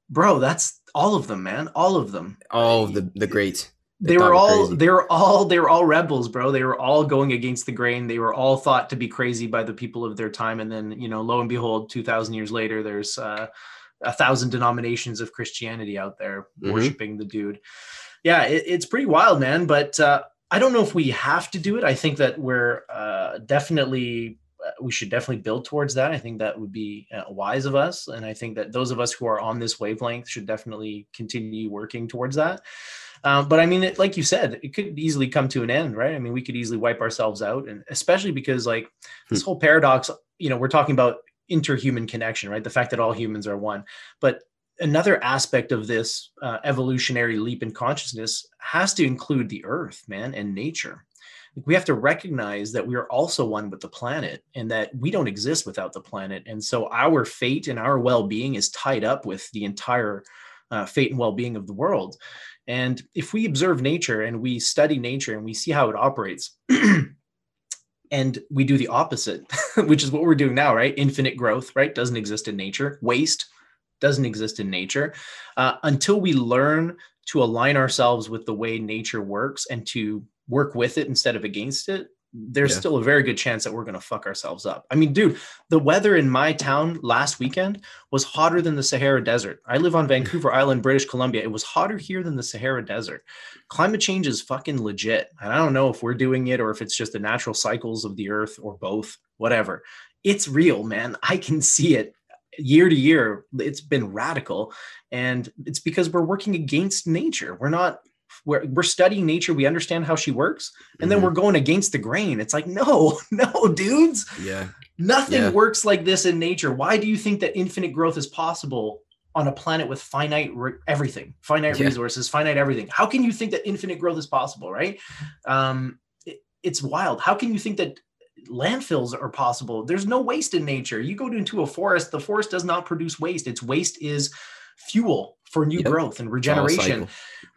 bro that's all of them man all of them all of the the greats they, they were all crazy. they were all they were all rebels bro they were all going against the grain they were all thought to be crazy by the people of their time and then you know lo and behold 2000 years later there's uh, a thousand denominations of christianity out there mm-hmm. worshiping the dude yeah, it, it's pretty wild, man. But uh, I don't know if we have to do it. I think that we're uh, definitely uh, we should definitely build towards that. I think that would be uh, wise of us, and I think that those of us who are on this wavelength should definitely continue working towards that. Um, but I mean, it, like you said, it could easily come to an end, right? I mean, we could easily wipe ourselves out, and especially because like this hmm. whole paradox, you know, we're talking about interhuman connection, right? The fact that all humans are one, but another aspect of this uh, evolutionary leap in consciousness has to include the earth man and nature we have to recognize that we are also one with the planet and that we don't exist without the planet and so our fate and our well-being is tied up with the entire uh, fate and well-being of the world and if we observe nature and we study nature and we see how it operates and we do the opposite which is what we're doing now right? Infinite growth right? Doesn't exist in nature. Waste doesn't exist in nature. Uh, until we learn to align ourselves with the way nature works and to work with it instead of against it there's yeah. still a very good chance that we're going to fuck ourselves up. I mean, dude, the weather in my town last weekend was hotter than the Sahara Desert. I live on Vancouver Island, British Columbia. It was hotter here than the Sahara Desert. Climate change is fucking legit. And I don't know if we're doing it or if it's just the natural cycles of the earth or both, whatever. It's real, man. I can see it year to year it's been radical and it's because we're working against nature we're not we're, we're studying nature we understand how she works and mm-hmm. then we're going against the grain it's like no no dudes yeah nothing yeah. works like this in nature why do you think that infinite growth is possible on a planet with finite re- everything finite yeah. resources finite everything how can you think that infinite growth is possible right um it, it's wild how can you think that landfills are possible. There's no waste in nature. You go into a forest, the forest does not produce waste. Its waste is fuel for new yep. growth and regeneration.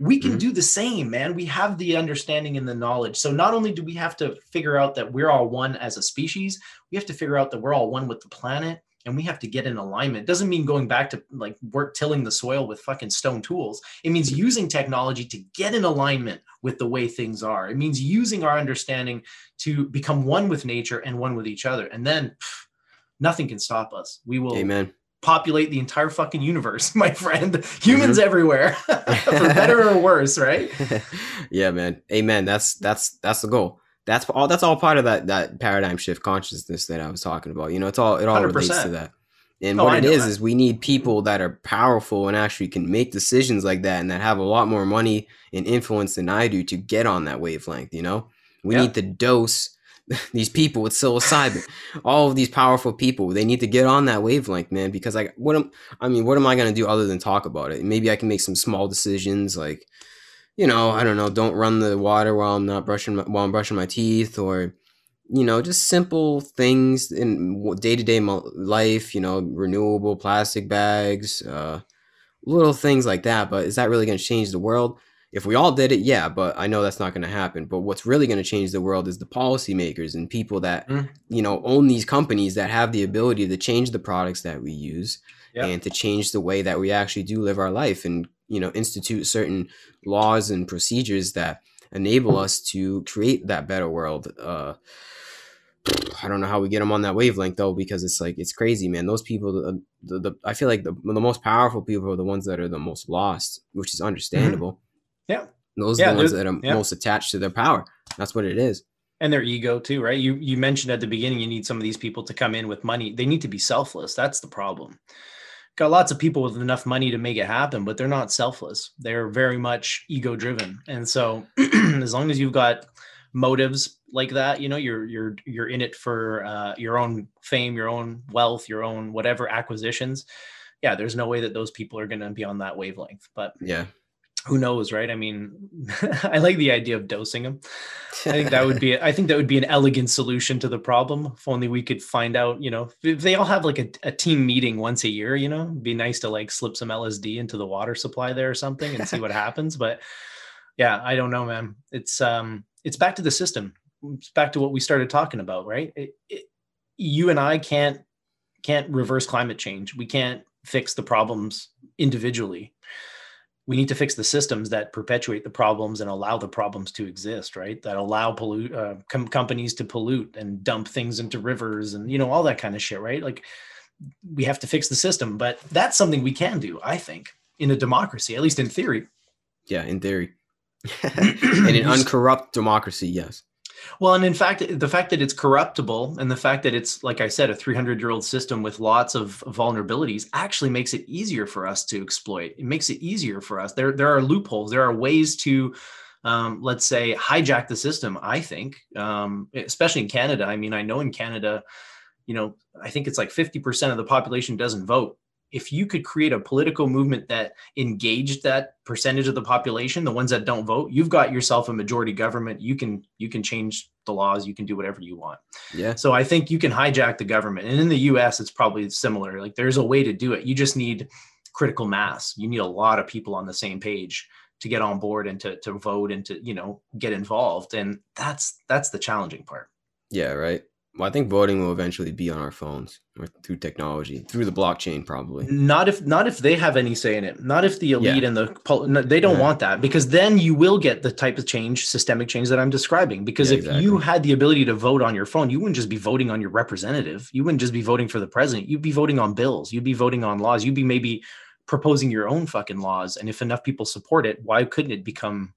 We can mm-hmm. do the same, man. We have the understanding and the knowledge. So not only do we have to figure out that we're all one as a species, we have to figure out that we're all one with the planet and we have to get in alignment. Doesn't mean going back to like work tilling the soil with fucking stone tools. It means using technology to get in alignment with the way things are. It means using our understanding to become one with nature and one with each other. And then pff, nothing can stop us. We will Amen. Populate the entire fucking universe, my friend. Mm-hmm. Humans everywhere, for better or worse, right? yeah, man. Amen. That's that's that's the goal. That's all. That's all part of that that paradigm shift consciousness that I was talking about. You know, it's all it all relates 100%. to that. And Oh, what I it is that. is we need people that are powerful and actually can make decisions like that, and that have a lot more money and influence than I do to get on that wavelength. You know, we Yeah. need the dose these people with psilocybin. all of these powerful people, they need to get on that wavelength, man. Because like, what am I mean? What am I gonna do other than talk about it? Maybe I can make some small decisions, like, you know, I don't know, don't run the water while I'm not brushing my, while I'm brushing my teeth, or you know, just simple things in day to day life. You know, renewable plastic bags, uh, little things like that. But is that really gonna change the world? If we all did it, yeah, but I know that's not going to happen. But what's really going to change the world is the policymakers and people that Mm. you know own these companies that have the ability to change the products that we use Yeah. and to change the way that we actually do live our life and you know institute certain laws and procedures that enable us to create that better world uh i don't know how we get them on that wavelength though because it's like it's crazy man those people the, the, the i feel like the, the most powerful people are the ones that are the most lost which is understandable Yeah. those Yeah, are the ones that are yeah. most attached to their power. That's what it is. And their ego too right? You you mentioned at the beginning you need some of these people to come in with money. They need to be selfless. That's the problem. Got lots of people with enough money to make it happen but they're not selfless. They're very much ego driven and so as long as you've got motives like that you know you're you're you're in it for uh, your own fame your own wealth your own whatever acquisitions yeah there's no way that those people are going to be on that wavelength. But yeah who knows right i mean i like the idea of dosing them I think that would be I think that would be an elegant solution to the problem. If only we could find out, you know, if they all have like a, a team meeting once a year, you know, it'd be nice to like slip some LSD into the water supply there or something and see what happens. But yeah, I don't know, man. It's um it's back to the system. It's back to what we started talking about, right? It, it, you and I can't can't reverse climate change. We can't fix the problems individually we need to fix the systems that perpetuate the problems and allow the problems to exist right? That allow pollute uh, com- companies to pollute and dump things into rivers and you know all that kind of shit right? Like we have to fix the system but that's something we can do i think in a democracy at least in theory. Yeah in theory. In an uncorrupt democracy yes Well, and in fact, the fact that it's corruptible and the fact that it's, like I said, a 300 year old system with lots of vulnerabilities actually makes it easier for us to exploit. It makes it easier for us. There, there are loopholes. There are ways to, um, let's say, hijack the system. I think, um, especially in Canada. I mean, I know in Canada, you know, I think it's like 50% of the population doesn't vote. If you could create a political movement that engaged that percentage of the population, the ones that don't vote, you've got yourself a majority government. You can you can change the laws. You can do whatever you want. yeah So I think you can hijack the government. And in the US, it's probably similar. Like there's a way to do it. You just need critical mass. You need a lot of people on the same page to get on board and to, to vote and to, you know, get involved. And that's that's the challenging part. Yeah, right. Well, I think voting will eventually be on our phones or through technology, through the blockchain, probably. Not if not if they have any say in it. Not if the elite Yeah. and the pol- they don't Yeah. want that because then you will get the type of change, systemic change that I'm describing. Because Yeah, if you had the ability to vote on your phone, you wouldn't just be voting on your representative. You wouldn't just be voting for the president. You'd be voting on bills. You'd be voting on laws. You'd be maybe proposing your own fucking laws. And if enough people support it, why couldn't it become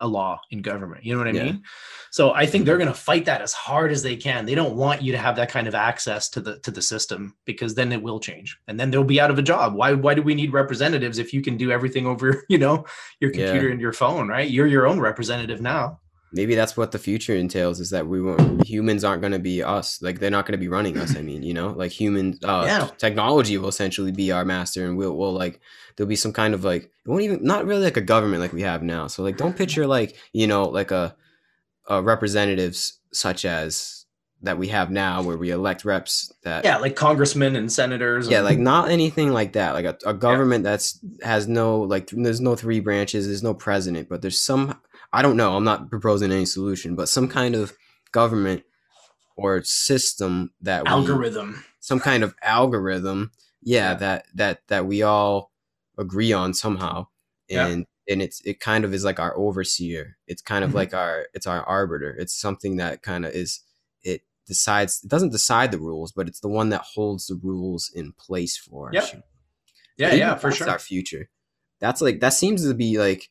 a law in government? You know what I Yeah. mean? So I think they're going to fight that as hard as they can. They don't want you to have that kind of access to the to the system because then it will change, and then they'll be out of a job. Why why do we need representatives if you can do everything over you know your Yeah. computer and your phone? Right? You're your own representative now. Maybe that's what the future entails is that we won't, humans aren't going to be us. Like they're not going to be running us. I mean, you know, like human uh, Yeah. technology will essentially be our master and we'll, we'll like, there'll be some kind of like, it won't even, not really like a government like we have now. So like, don't picture like, you know, like a, a representatives such as that we have now where we elect reps that Yeah, like congressmen and senators. yeah and- like not anything like that like a, a government that's has no like there's no three branches there's no president but there's some i don't know i'm not proposing any solution but some kind of government or system that we, algorithm. some kind of algorithm yeah, that that that we all agree on somehow Yeah. and and it's it kind of is like our overseer it's kind of Mhm. like our it's our arbiter it's something that kind of is it decides it doesn't decide the rules but it's the one that holds the rules in place for us Yep. Yeah, yeah, for that's sure. our future that's like that seems to be like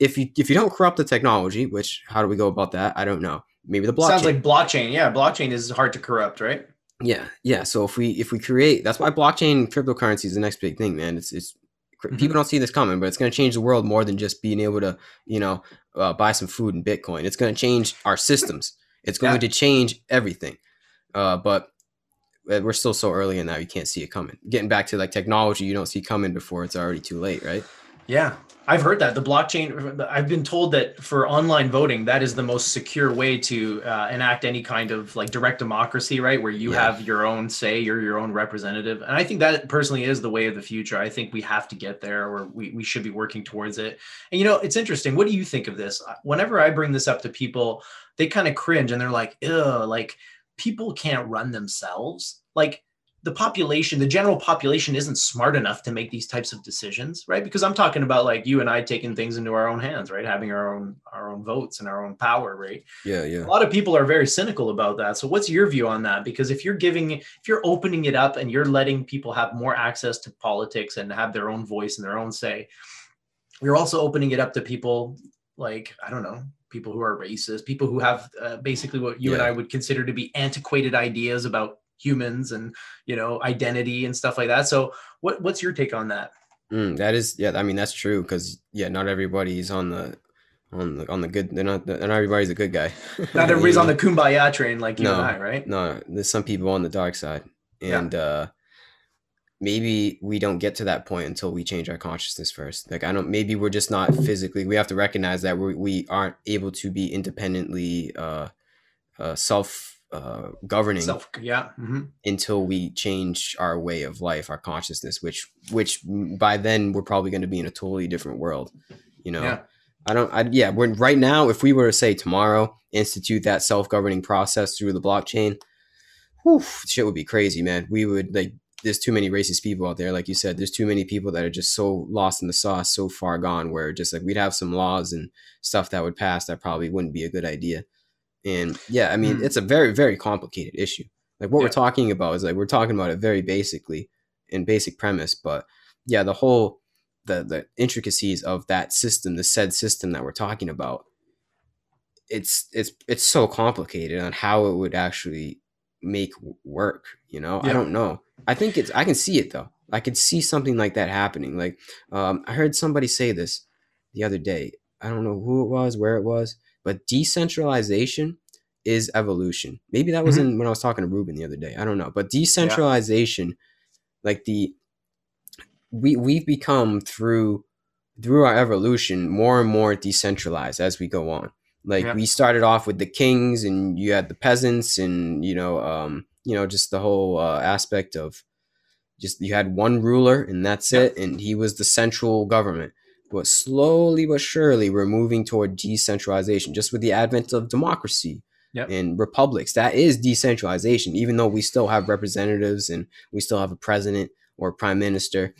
if you if you don't corrupt the technology which how do we go about that i don't know maybe the blockchain Sounds like blockchain. Yeah, blockchain is hard to corrupt, right? yeah, yeah. So if we if we create, that's why blockchain cryptocurrency is the next big thing, man. It's it's Mhm. people don't see this coming, but it's going to change the world more than just being able to you know uh, buy some food in Bitcoin. It's going to change our systems. It's going Yeah. to change everything. Uh, but uh, we're still so early in that you can't see it coming. Getting back to like technology, you don't see coming before it's already too late, right? Yeah, I've heard that the blockchain. I've been told that for online voting, that is the most secure way to uh, enact any kind of like direct democracy, right? Where you Yeah. have your own say, you're your own representative, and I think that personally is the way of the future. I think we have to get there, or we we should be working towards it. And you know, it's interesting. What do you think of this? Whenever I bring this up to people, they kind of cringe and they're like, "Ugh, like people can't run themselves." Like the population, the general population isn't smart enough to make these types of decisions, right? Because I'm talking about like you and I taking things into our own hands, right? Having our own our own votes and our own power, right? Yeah, yeah. A lot of people are very cynical about that. So what's your view on that? Because if you're giving if you're opening it up and you're letting people have more access to politics and have their own voice and their own say, you're also opening it up to people like I don't know, people who are racist, people who have uh, basically what you and I would consider to be antiquated ideas about humans and you know identity and stuff like that. So what what's your take on that? Mm, that is, yeah. I mean, that's true because yeah, not everybody's on the on the on the good. They're not. Not everybody's a good guy. Not everybody's on the kumbaya train like you No, and I, right? no there's some people on the dark side Yeah. and uh maybe we don't get to that point until we change our consciousness first like i don't maybe we're just not physically we have to recognize that we, we aren't able to be independently uh, uh self uh governing Self, yeah. mhm. until we change our way of life our consciousness which which by then we're probably going to be in a totally different world you know Yeah. i don't I, yeah we're right now if we were to say tomorrow institute that self-governing process through the blockchain whew, shit would be crazy man we would like there's too many racist people out there like you said there's too many people that are just so lost in the sauce so far gone where just like we'd have some laws and stuff that would pass that probably wouldn't be a good idea and yeah i mean Hmm. it's a very very complicated issue. Like what Yeah. we're talking about is like we're talking about it very basically in basic premise but yeah the whole the the intricacies of that system the said system that we're talking about it's it's it's so complicated on how it would actually make work you know? I don't know. I think it's i can see it though. I could see something like that happening. Like um i heard somebody say this the other day. I don't know who it was where it was but decentralization is evolution. Maybe that was Mhm. in when i was talking to ruben the other day. I don't know. But decentralization like the we we've become through through our evolution more and more decentralized as we go on. Like Yeah. we started off with the kings and you had the peasants and you know um you know just the whole uh, aspect of just you had one ruler and that's Yeah. it. And he was the central government but slowly but surely we're moving toward decentralization just with the advent of democracy Yep. and republics. That is decentralization even though we still have representatives and we still have a president or a prime minister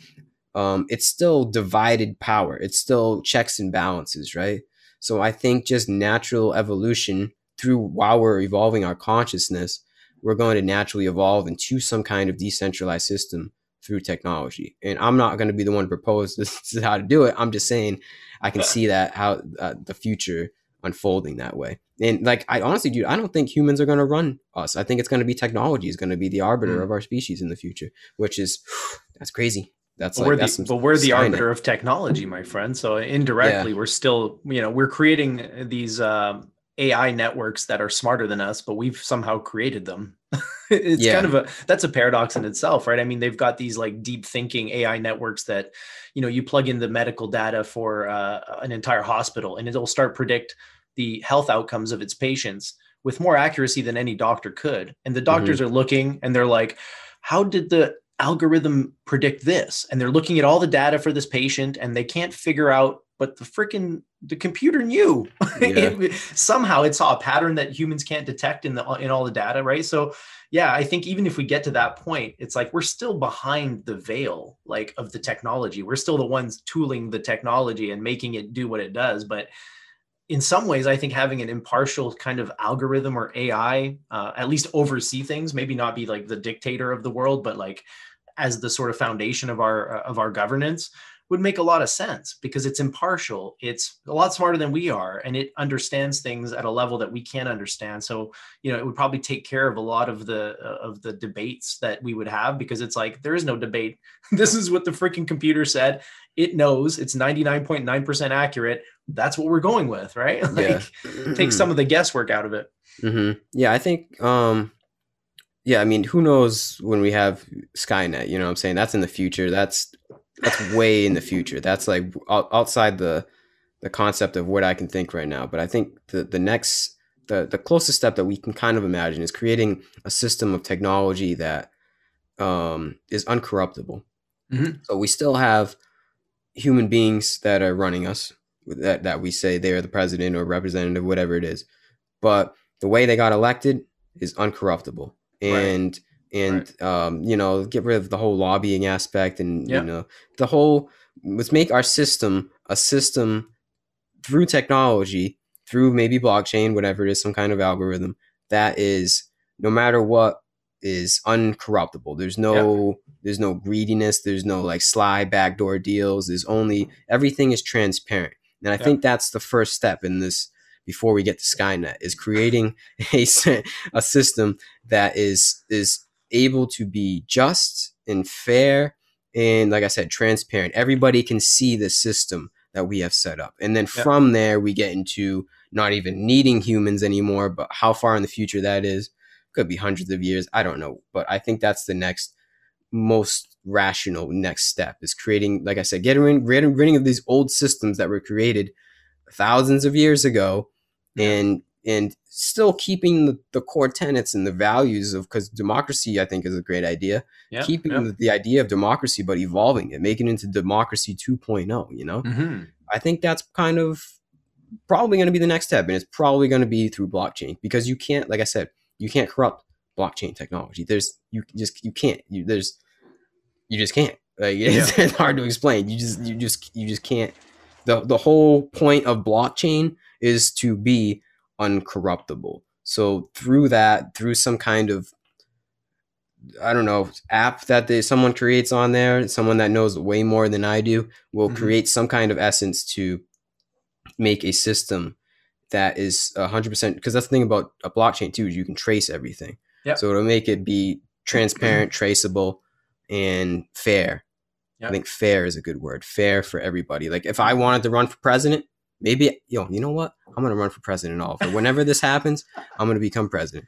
um, it's still divided power. It's still checks and balances right? So i think just natural evolution through while we're evolving our consciousness we're going to naturally evolve into some kind of decentralized system through technology. And i'm not going to be the one to propose this is how to do it. I'm just saying i can see that how uh, the future unfolding that way. And like i honestly dude i don't think humans are going to run us. I think it's going to be technology is going to be the arbiter Mm. of our species in the future which is that's crazy. That's But like we're that's the, but we're the arbiter of technology, my friend. So indirectly, we're still, you know, we're creating these um, AI networks that are smarter than us, but we've somehow created them. it's Yeah. kind of a that's a paradox in itself, right? I mean, they've got these like deep thinking AI networks that, you know, you plug in the medical data for uh, an entire hospital, and it'll start predict the health outcomes of its patients with more accuracy than any doctor could. And the doctors are looking and they're like, how did the algorithm predict this and they're looking at all the data for this patient and they can't figure out but the freaking the computer knew. Yeah. it, somehow it saw a pattern that humans can't detect in the in all the data right? So yeah i think even if we get to that point it's like we're still behind the veil like of the technology. We're still the ones tooling the technology and making it do what it does but in some ways i think having an impartial kind of algorithm or ai uh, at least oversee things maybe not be like the dictator of the world but like as the sort of foundation of our uh, of our governance would make a lot of sense because it's impartial it's a lot smarter than we are and it understands things at a level that we can't understand so you know it would probably take care of a lot of the uh, of the debates that we would have because it's like there is no debate this is what the freaking computer said it knows it's 99.9% accurate that's what we're going with right like yeah. take some of the guesswork out of it mm-hmm. Yeah, I think. Um, yeah, I mean, who knows when we have Skynet? You know, what I'm saying that's in the future. That's that's way in the future. That's like outside the the concept of what I can think right now. But I think the the next the the closest step that we can kind of imagine is creating a system of technology that um, is uncorruptible. Mhm. So we still have human beings that are running us that that we say they're the president or representative, whatever it is. But the way they got elected is uncorruptible, and and um, you know get rid of the whole lobbying aspect, and Yeah. you know the whole let's make our system a system through technology, through maybe blockchain, whatever it is, some kind of algorithm that is no matter what is uncorruptible. There's no there's no greediness. There's no like sly backdoor deals. There's only everything is transparent. And I Yeah. think that's the first step in this before we get to Skynet is creating a, a system that is is able to be just and fair and like I said transparent. Everybody can see the system that we have set up. And then Yeah. from there we get into not even needing humans anymore, but how far in the future that is could be hundreds of years. I don't know, but I think that's the next most rational next step is creating, like I said, getting rid, getting rid of these old systems that were created thousands of years ago. And and still keeping the, the core tenets and the values of because democracy I think is a great idea. yeah keeping yeah. The, the idea of democracy, but evolving it, making it into democracy 2.0. You know, Mhm. I think that's kind of probably going to be the next step, and it's probably going to be through blockchain because you can't, like I said, you can't corrupt blockchain technology. There's you just you can't. You there's you just can't. Like it's, it's hard to explain. You just you just you just can't. the The whole point of blockchain is to be uncorruptible. So through that, through some kind of I don't know app that they, someone creates on there, someone that knows way more than I do will Mhm. create some kind of essence to make a system that is hundred percent. Because that's the thing about a blockchain too is you can trace everything. Yep. So it'll make it be transparent, traceable, and fair. Yep. I think fair is a good word. Fair for everybody. Like if I wanted to run for president, maybe yo, you know what? I'm gonna run for president. Oliver. Whenever this happens, I'm gonna become president.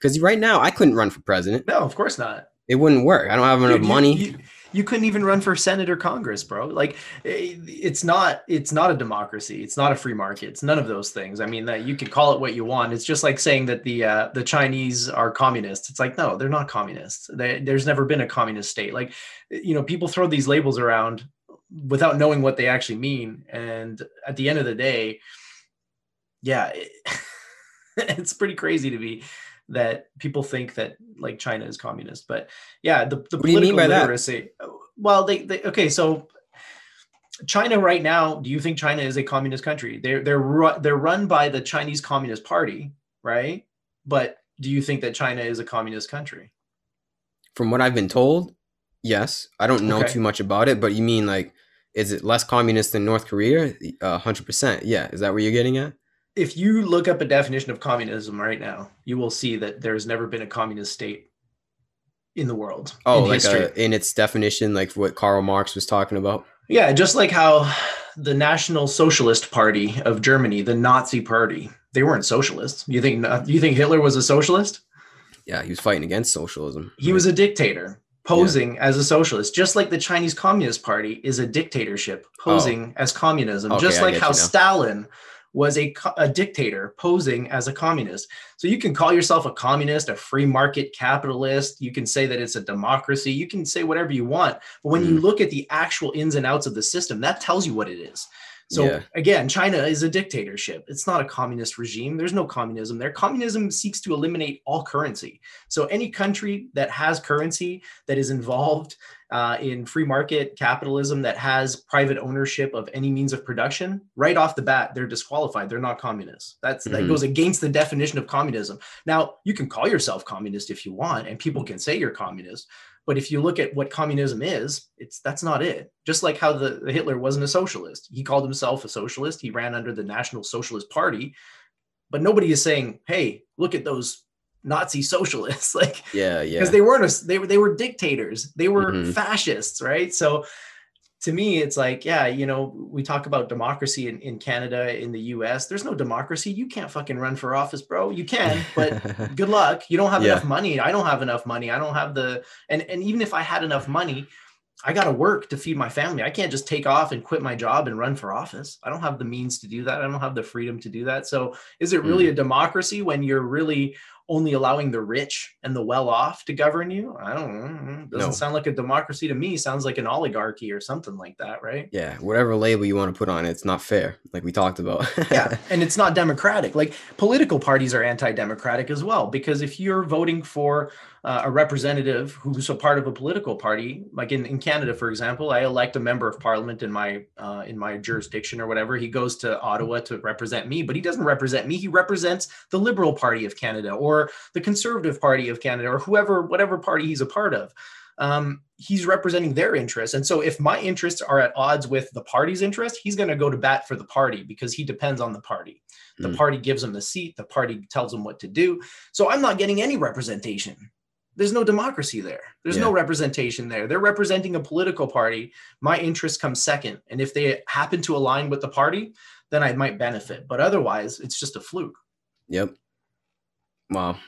Because right now I couldn't run for president. no of course not It wouldn't work. I don't have enough Dude, you- money. You, you couldn't even run for Senate or Congress, bro. Like, eh, it's not it's not a democracy. It's not a free market. It's none of those things. I mean, that you can call it what you want. It's just like saying that the uh, the Chinese are communists. It's like no, they're not communists. They, there's never been a communist state. Like, eh, you know, people throw these labels around without knowing what they actually mean. And at the end of the day, yeah, it, it's pretty crazy to me that people think that like China is communist. But yeah, the, the What do you mean political by that? literacy. Well, they, they okay, so China right now, do you think China is a communist country? They're they're ru- they're run by the Chinese Communist Party, right? But do you think that China is a communist country? From what I've been told, yes. I don't know Okay. too much about it, but you mean like, is it less communist than North Korea? A hundred percent. Yeah. Is that what you're getting at? If you look up a definition of communism right now, you will see that there's never been a communist state in the world. Oh, in like history. uh in its definition, like what Karl Marx was talking about. Yeah, just like how the National Socialist Party of Germany, the Nazi party, they weren't socialists. You think you think Hitler was a socialist? Yeah, he was fighting against socialism. He was a dictator posing as a socialist, just like the Chinese Communist Party is a dictatorship posing as communism, Oh. Okay, just like how you. Stalin was a, a dictator posing as a communist. So you can call yourself a communist, a free market capitalist. You can say that it's a democracy. You can say whatever you want. But when mm. you look at the actual ins and outs of the system, that tells you what it is. So yeah. again, China is a dictatorship. It's not a communist regime. There's no communism there. Communism seeks to eliminate all currency. So any country that has currency that is involved uh, in free market capitalism that has private ownership of any means of production, right off the bat, they're disqualified. They're not communists. That's mm-hmm. that goes against the definition of communism. Now, you can call yourself communist if you want, and people can say you're communist, but if you look at what communism is, it's that's not it. Just like how the, the Hitler wasn't a socialist. He called himself a socialist. He ran under the National Socialist Party. But nobody is saying, hey, look at those Nazi socialists. like yeah, yeah. Because they weren't a, they were they were dictators. They were mm-hmm. fascists, right? So to me, it's like, yeah, you know, we talk about democracy in, in Canada, in the US. There's no democracy. You can't fucking run for office, bro. You can, but good luck. You don't have yeah. enough money. I don't have enough money. I don't have the and and even if I had enough money, I got to work to feed my family. I can't just take off and quit my job and run for office. I don't have the means to do that. I don't have the freedom to do that. So, is it really mm. a democracy when you're really only allowing the rich and the well off to govern you. I don't know. Mm-hmm. Doesn't no. sound like a democracy to me. Sounds like an oligarchy or something like that, right? Yeah, whatever label you want to put on it, it's not fair, like we talked about. yeah, and it's not democratic. Like political parties are anti democratic as well, because if you're voting for uh, a representative who's a part of a political party, like in, in Canada, for example, I elect a member of parliament in my uh, in my jurisdiction or whatever. He goes to Ottawa to represent me, but he doesn't represent me. He represents the Liberal Party of Canada or the Conservative Party of Canada or whoever, whatever party he's a part of. Um, he's representing their interests. And so if my interests are at odds with the party's interest, he's going to go to bat for the party because he depends on the party. The mm. party gives him the seat, the party tells him what to do. So I'm not getting any representation there's no democracy there. There's yeah. no representation there. They're representing a political party. My interest comes second. And if they happen to align with the party, then I might benefit. But otherwise, it's just a fluke. Yep. Wow.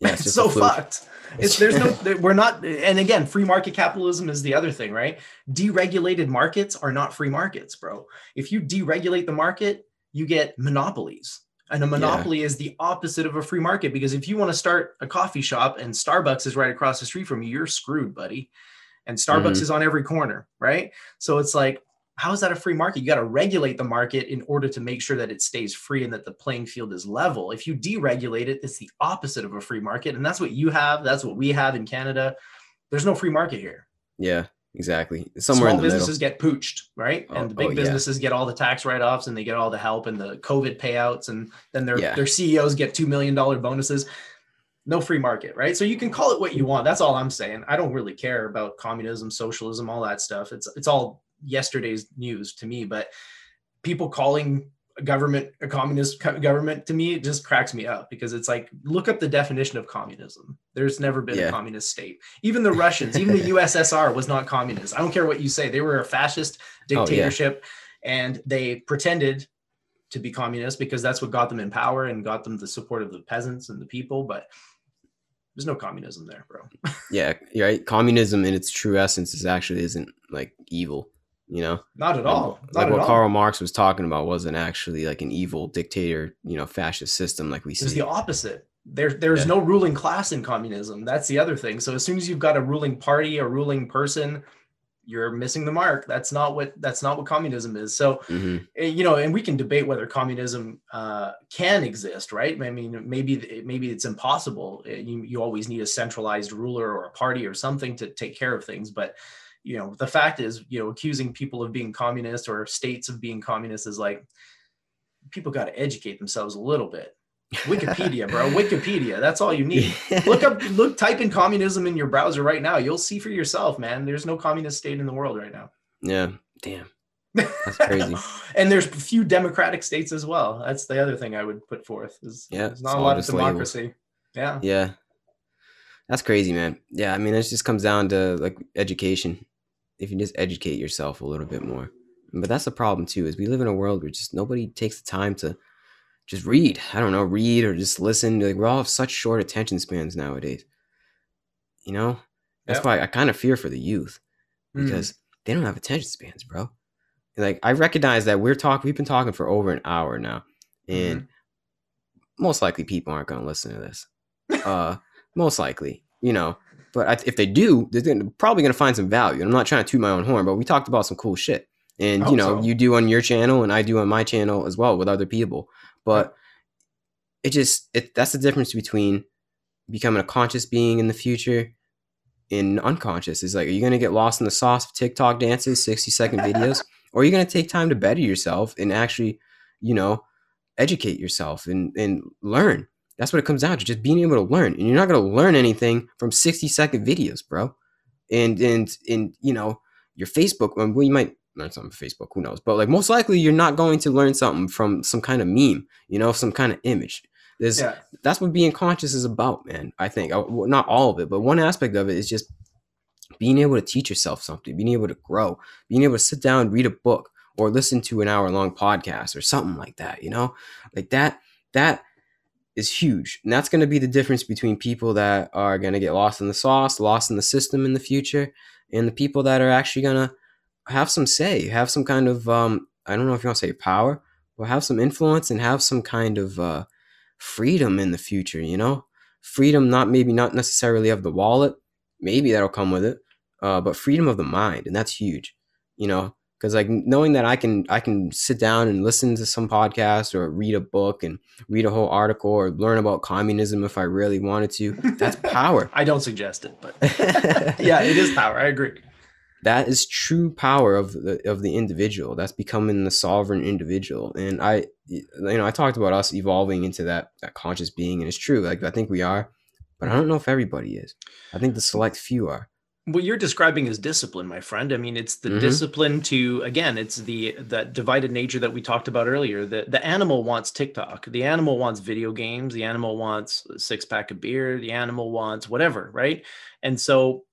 Yeah, it's, so fucked. It's there's no we're not and again, free market capitalism is the other thing, right? Deregulated markets are not free markets, bro. If you deregulate the market, you get monopolies and a monopoly yeah. is the opposite of a free market because if you want to start a coffee shop and Starbucks is right across the street from you, you're screwed, buddy. And Starbucks mm-hmm. is on every corner, right? So it's like, how is that a free market? You got to regulate the market in order to make sure that it stays free and that the playing field is level. If you deregulate it, it's the opposite of a free market. And that's what you have. That's what we have in Canada. There's no free market here. Yeah exactly. Somewhere Small businesses middle. get pooched, right? Oh, and the big oh, businesses yeah. get all the tax write-offs and they get all the help and the COVID payouts, and then their yeah. their CEOs get two million dollar bonuses. No free market, right? So you can call it what you want. That's all I'm saying. I don't really care about communism, socialism, all that stuff. It's it's all yesterday's news to me. But people calling government, a communist government, to me, it just cracks me up because it's like, look up the definition of communism. There's never been yeah. a communist state. Even the Russians, even the USSR was not communist. I don't care what you say. They were a fascist dictatorship oh, yeah. and they pretended to be communist because that's what got them in power and got them the support of the peasants and the people. But there's no communism there, bro. yeah, right. Communism in its true essence is actually isn't like evil you know? Not at all. not like at what all. karl marx was talking about wasn't actually like an evil dictator you know fascist system like we see. it's the opposite. There there's yeah. no ruling class in communism. That's the other thing. So as soon as you've got a ruling party a ruling person you're missing the mark. That's not what that's not what communism is. So mm-hmm. Eh, you know and we can debate whether communism uh, can exist right? I mean maybe maybe it's impossible. Eh, you, you always need a centralized ruler or a party or something to take care of things but you know the fact is you know accusing people of being communist or states of being communist is like people got to educate themselves a little bit. Wikipedia bro wikipedia that's all you need. Look up look type in communism in your browser right now. You'll see for yourself man. There's no communist state in the world right now. Yeah damn. That's crazy. And there's a few democratic states as well. That's the other thing i would put forth is yeah there's not a lot of democracy labels. yeah. Yeah. That's crazy man. Yeah i mean it just comes down to like education if you just educate yourself a little bit more. But that's the problem too, is we live in a world where just nobody takes the time to just read. I don't know, read or just listen. Like we're all have such short attention spans nowadays. You know? That's yep. why I kind of fear for the youth. Hmm. Because mm. they don't have attention spans, bro. Like I recognize that we're talking we've been talking for over an hour now. and mm-hmm. most likely people aren't going to listen to this. uh, most likely, you know. But if they do, they're probably going to find some value. And I'm not trying to toot my own horn, but we talked about some cool shit. And you know, so. you do on your channel, and I do on my channel as well with other people. But it just it that's the difference between becoming a conscious being in the future and unconscious. Is like, are you going to get lost in the sauce of TikTok dances, 60 second videos, or are you going to take time to better yourself and actually, you know, educate yourself and and learn? That's what it comes down to, just being able to learn. And you're not going to learn anything from 60 second videos, bro. And and and you know, your Facebook, well, you might learn something from Facebook, who knows? But like most likely you're not going to learn something from some kind of meme, you know, some kind of image. There's yeah. that's what being conscious is about, man. I think uh, not all of it, but one aspect of it is just being able to teach yourself something, being able to grow, being able to sit down, read a book, or listen to an hour long podcast or something like that. You know, like that. That is huge. And that's going to be the difference between people that are going to get lost in the sauce, lost in the system in the future, and the people that are actually going to have some say, have some kind of, um, I don't know if you want to say power, but have some influence and have some kind of uh, freedom in the future, you know? Freedom, not maybe not necessarily of the wallet, maybe that'll come with it, uh, but freedom of the mind. And that's huge, you know? Because like knowing that I can I can sit down and listen to some podcast or read a book and read a whole article or learn about communism if I really wanted to. That's power. I don't suggest it, but yeah, it is power. I agree. That is true power of the of the individual. That's becoming the sovereign individual. And I, you know, I talked about us evolving into that that conscious being, and it's true. Like I think we are, but I don't know if everybody is. I think the select few are what you're describing is discipline my friend. I mean it's the mm-hmm. discipline to again it's the that divided nature that we talked about earlier. The, the animal wants tiktok. The animal wants video games. The animal wants a six pack of beer. The animal wants whatever right? And so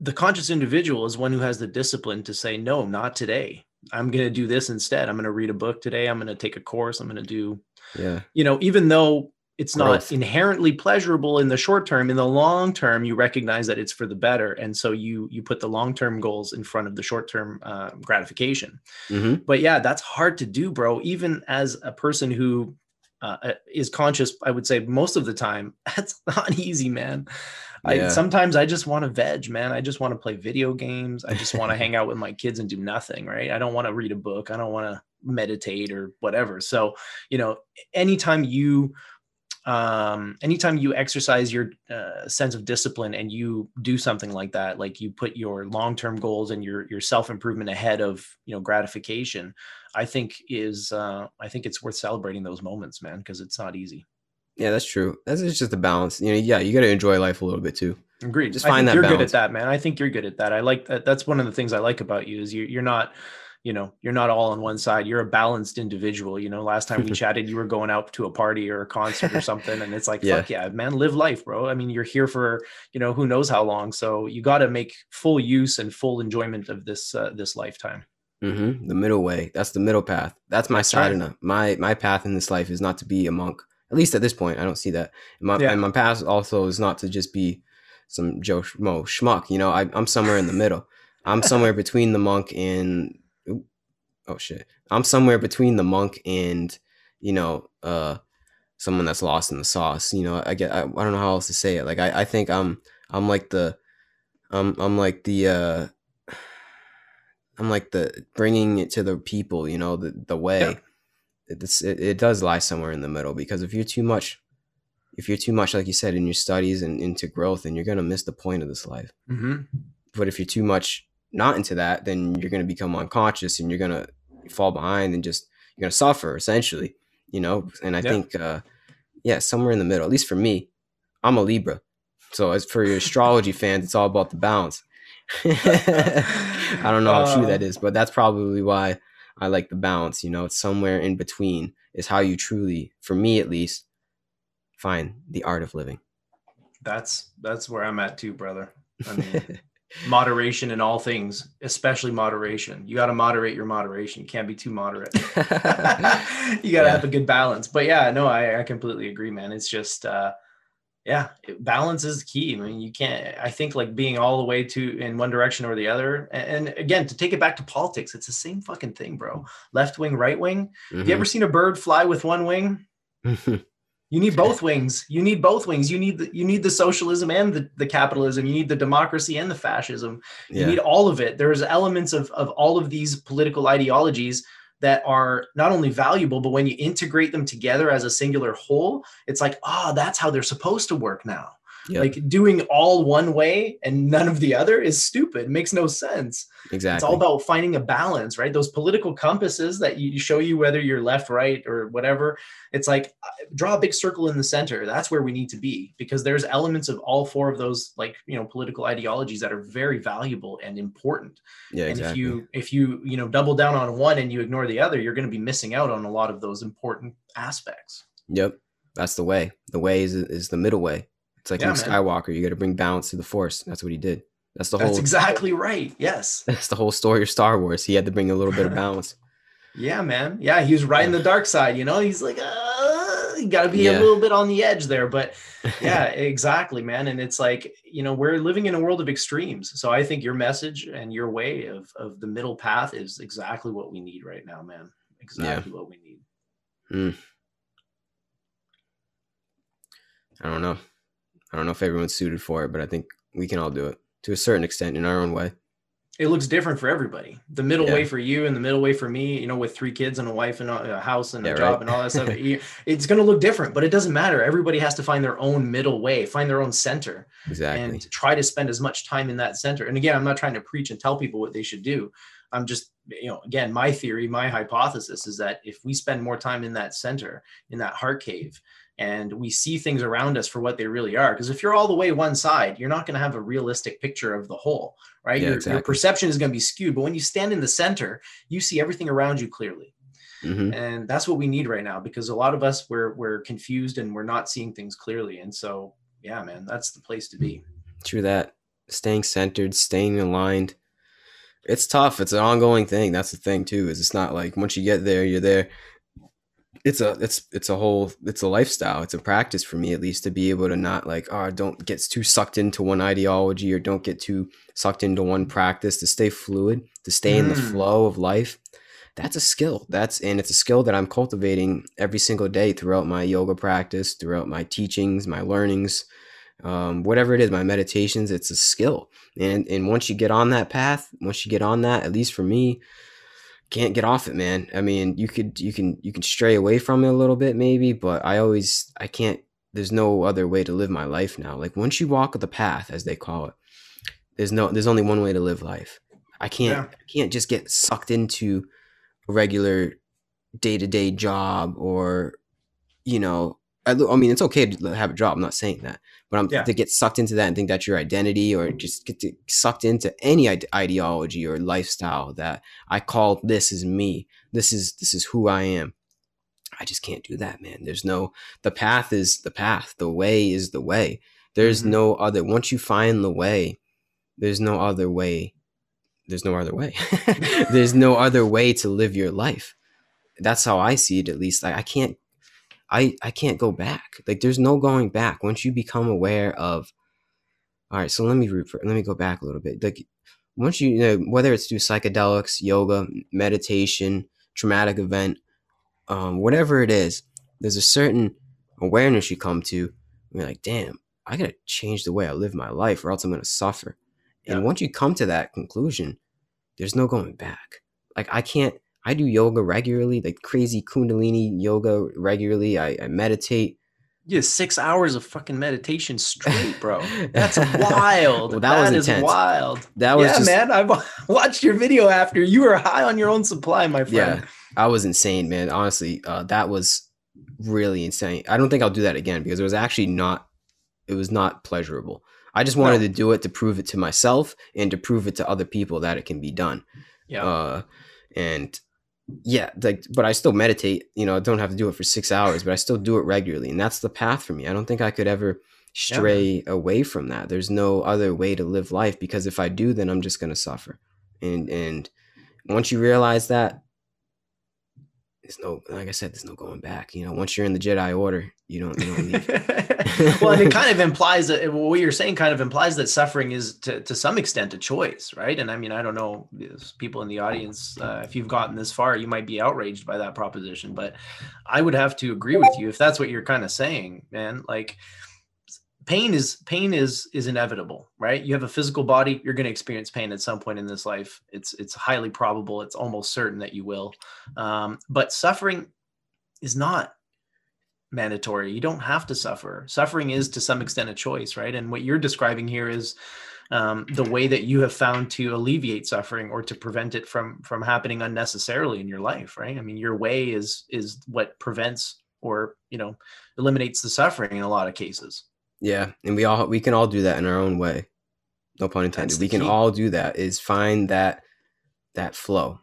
the conscious individual is one who has the discipline to say no not today. I'm going to do this instead. I'm going to read a book today. I'm going to take a course. I'm going to do yeah. you know even though it's Growth. not inherently pleasurable in the short term in the long term you recognize that it's for the better and so you you put the long term goals in front of the short term uh, gratification mm-hmm. but yeah that's hard to do bro even as a person who uh, uh is conscious i would say most of the time that's not easy man yeah. I sometimes I just want to veg, man. I just want to play video games. I just want to hang out with my kids and do nothing, right? I don't want to read a book. I don't want to meditate or whatever. So, you know, anytime you um, anytime you exercise your uh, sense of discipline and you do something like that, like you put your long-term goals and your your self-improvement ahead of you know gratification, I think is uh, I think it's worth celebrating those moments, man, because it's not easy. Yeah, that's true. That's just a balance. You know, yeah, you got to enjoy life a little bit too. Agreed. Just find that. You're balance. good at that, man. I think you're good at that. I like that. That's one of the things I like about you is you, you're not you know you're not all on one side you're a balanced individual you know last time we chatted you were going out to a party or a concert or something and it's like yeah. fuck yeah man live life bro i mean you're here for you know who knows how long so you got to make full use and full enjoyment of this uh, this lifetime mm-hmm. the middle way that's the middle path that's my sadhana right. my my path in this life is not to be a monk at least at this point i don't see that my, yeah. and my path also is not to just be some joe mo schmuck you know I, i'm somewhere in the middle i'm somewhere between the monk and oh shit, I'm somewhere between the monk and you know uh someone that's lost in the sauce. You know, I get I, I don't know how else to say it. Like I I think I'm I'm like the I'm I'm like the uh I'm like the bringing it to the people. You know, the the way. Yeah. It's, it, it does lie somewhere in the middle because if you're too much if you're too much like you said in your studies and into growth then you're going to miss the point of this life mm-hmm. but if you're too much not into that then you're going to become unconscious and you're going to fall behind and just you're gonna suffer essentially, you know. And I yeah. think, uh, yeah, somewhere in the middle. At least for me, I'm a Libra, so as for your astrology fans, it's all about the balance. I don't know how true that uh. but that's probably why I like the balance. You know, it's somewhere in between is how you truly, for me at least, find the art of living. That's that's where I'm at too, brother. I mean, moderation in all things, especially moderation. You got to moderate your moderation. You can't be too moderate. you got to yeah. have a good balance. But yeah, no, I, I completely agree, man. It's just, uh, yeah it, balance is key i mean you can't i think like being all the way to in one direction or the other and, and again to take it back to politics it's the same fucking thing bro left wing right wing Mm-hmm. have you ever seen a bird fly with one wing. you need both wings. You need both wings. You need the, you need the socialism and the, the capitalism. You need the democracy and the fascism. You yeah. need all of it. There's elements of, of all of these political ideologies that are not only valuable but when you integrate them together as a singular whole it's like ah that's how they're supposed to work now Yep. like doing all one way and none of the other is stupid it makes no sense exactly. it's all about finding a balance right those political compasses that you show you whether you're left right or whatever it's like uh, draw a big circle in the center that's where we need to be because there's elements of all four of those like you know political ideologies that are very valuable and important yeah, and exactly. if you if you you know double down on one and you ignore the other you're going to be missing out on a lot of those important aspects Yep. That's the way. The way is is the middle way. It's like Yeah, Luke. Skywalker. You got to bring balance to the Force. That's what he did. That's the whole. that's exactly right yes That's the whole story of Star Wars. He had to bring a little bit of balance. Yeah, man. Yeah, he was riding the dark side. You know, he's like, uh, you got to be Yeah. a little bit on the edge there. But yeah, exactly, man. And it's like, you know, we're living in a world of extremes. So I think your message and your way of of the middle path is exactly what we need right now, man. Exactly what we need. I don't know. I don't know if everyone's suited for it, but I think we can all do it to a certain extent in our own way. It looks different for everybody. The middle Yeah. way for you and the middle way for me, you know, with three kids and a wife and a house and Yeah, a job right. and all that stuff, it's going to look different, but it doesn't matter. Everybody has to find their own middle way, find their own center. Exactly. and try to spend as much time in that center. And again, I'm not trying to preach and tell people what they should do. I'm just, you know, again, my theory, my hypothesis is that if we spend more time in that center, in that heart cave, and we see things around us for what they really are, because if you're all the way one side, you're not going to have a realistic picture of the whole, right? Yeah, your, your perception is going to be skewed. But when you stand in the center, you see everything around you clearly hmm and that's what we need right now because a lot of us we're we're confused and we're not seeing things clearly and so yeah man that's the place to be True that. Staying centered, staying aligned. It's tough. It's an ongoing thing. That's the thing too. Is it's not like once you get there, you're there. It's a it's it's a whole it's a lifestyle. It's a practice for me at least to be able to not like oh don't get too sucked into one ideology or don't get too sucked into one practice to stay fluid, to stay in the Mm. flow of life. That's a skill. That's and it's a skill that I'm cultivating every single day throughout my yoga practice, throughout my teachings, my learnings, um, whatever it is, my meditations. It's a skill, and and once you get on that path, once you get on that, at least for me, can't get off it, man. I mean, you could you can you can stray away from it a little bit maybe, but I always I can't. There's no other way to live my life now. Like once you walk the path, as they call it, there's no there's only one way to live life. I can't Yeah. I can't just get sucked into a regular day to day job or you know I, I mean it's okay to have a job. I'm not saying that, but I'm Yeah. to get sucked into that and think that's your identity or just get to, sucked into any ideology or lifestyle that I call this is me. This is this is who I am. I just can't do that, man. There's no the path is the path. The way is the way. There's Mhm. no other once you find the way, there's no other way. There's no other way. there's no other way to live your life. That's how I see it at least. Like I can't I I can't go back. Like there's no going back once you become aware of all right, so let me refer, let me go back a little bit. Like once you, you know whether it's through psychedelics, yoga, meditation, traumatic event, um, whatever it is, there's a certain awareness you come to. You're like, damn, I gotta change the way I live my life, or else I'm gonna suffer. And once you come to that conclusion, there's no going back. Like I can't. I do yoga regularly, like crazy Kundalini yoga regularly. I, I meditate. Yeah, six hours of fucking meditation straight, bro. That's wild. Well, that was is wild. That was yeah, just, man. I watched your video after. You were high on your own supply, my friend. Yeah, I was insane, man. Honestly, uh, that was really insane. I don't think I'll do that again because it was actually not. It was not pleasurable. I just wanted No. to do it to prove it to myself and to prove it to other people that it can be done. Yeah. Uh, and yeah, like, but I still meditate. You know, I don't have to do it for six hours, but I still do it regularly, and that's the path for me. I don't think I could ever Yeah, stray away from that. There's no other way to live life because if I do, then I'm just gonna suffer. And and once you realize that, there's no, like I said, there's no going back. You know, once you're in the Jedi Order, You don't. You don't leave. well, and it kind of implies that what you're saying kind of implies that suffering is to, to some extent a choice, right? And I mean, I don't know, people in the audience, uh, if you've gotten this far, you might be outraged by that proposition, but I would have to agree with you if that's what you're kind of saying, man. Like, pain is pain is is inevitable right you have a physical body you're going to experience pain at some point in this life it's it's highly probable it's almost certain that you will um, but suffering is not mandatory you don't have to suffer suffering is to some extent a choice right and what you're describing here is um, the way that you have found to alleviate suffering or to prevent it from from happening unnecessarily in your life right i mean your way is is what prevents or you know eliminates the suffering in a lot of cases yeah, and we all we can all do that in our own way. No pun intended. We can all do that. Is find that that flow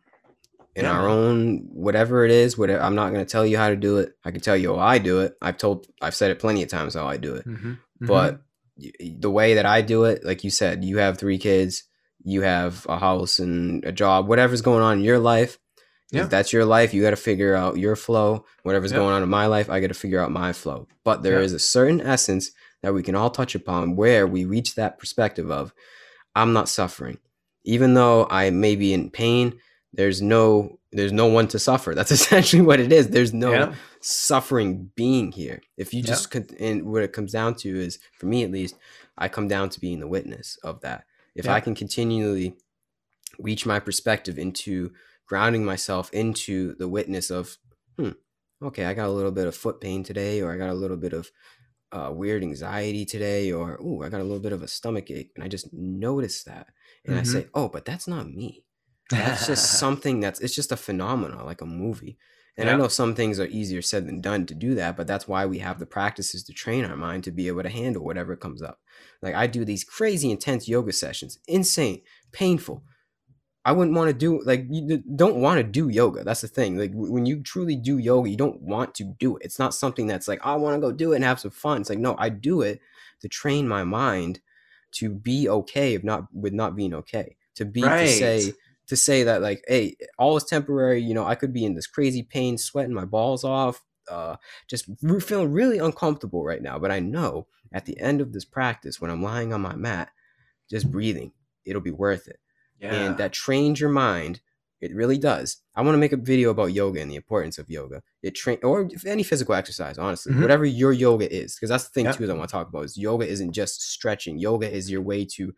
in yeah. our own whatever it is. Whatever I'm not going to tell you how to do it. I can tell you how I do it. I've told I've said it plenty of times how I do it. Mm-hmm. Mm-hmm. But the way that I do it, like you said, you have three kids, you have a house and a job, whatever's going on in your life. Yeah. If that's your life, you got to figure out your flow. Whatever's yeah. going on in my life, I got to figure out my flow. But there is a certain essence that we can all touch upon where we reach that perspective of I'm not suffering. Even though I may be in pain, there's no there's no one to suffer. That's essentially what it is. There's no yeah. suffering being here. If you just yeah. and what it comes down to is for me at least, I come down to being the witness of that. If yeah. I can continually reach my perspective into grounding myself into the witness of, hmm, okay, I got a little bit of foot pain today, or I got a little bit of uh, weird anxiety today, or oh, I got a little bit of a stomach ache, and I just notice that, and mm-hmm. I say, oh, but that's not me. That's just something that's it's just a phenomenon, like a movie. And yeah. I know some things are easier said than done to do that, but that's why we have the practices to train our mind to be able to handle whatever comes up. Like I do these crazy intense yoga sessions, insane, painful, I wouldn't want to do like you don't want to do yoga. That's the thing. Like when you truly do yoga, you don't want to do it. It's not something that's like I want to go do it and have some fun. It's like no, I do it to train my mind to be okay if not with not being okay. To be right. to say to say that like hey, all is temporary. You know, I could be in this crazy pain, sweating my balls off, uh, just feeling really uncomfortable right now. But I know at the end of this practice, when I'm lying on my mat, just breathing, it'll be worth it yeah. and that trains your mind. It really does. I want to make a video about yoga and the importance of yoga. It train or any physical exercise, honestly, mm-hmm. whatever your yoga is, because that's the thing too. That I want to talk about is yoga isn't just stretching. Yoga is your way to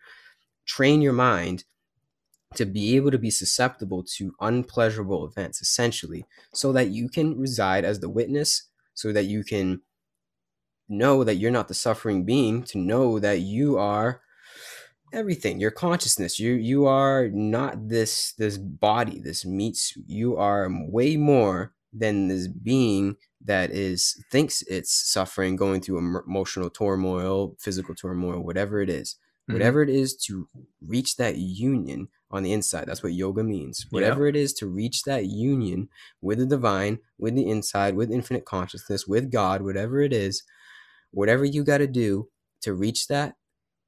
train your mind to be able to be susceptible to unpleasurable events, essentially, so that you can reside as the witness, so that you can know that you're not the suffering being, to know that you are everything your consciousness. You you are not this this body this meat suit. You are way more than this being that is thinks it's suffering going through emotional turmoil physical turmoil whatever it is, mm-hmm. whatever it is to reach that union on the inside that's what yoga means whatever yeah. it is to reach that union with the divine with the inside with infinite consciousness with god whatever it is whatever you got to do to reach that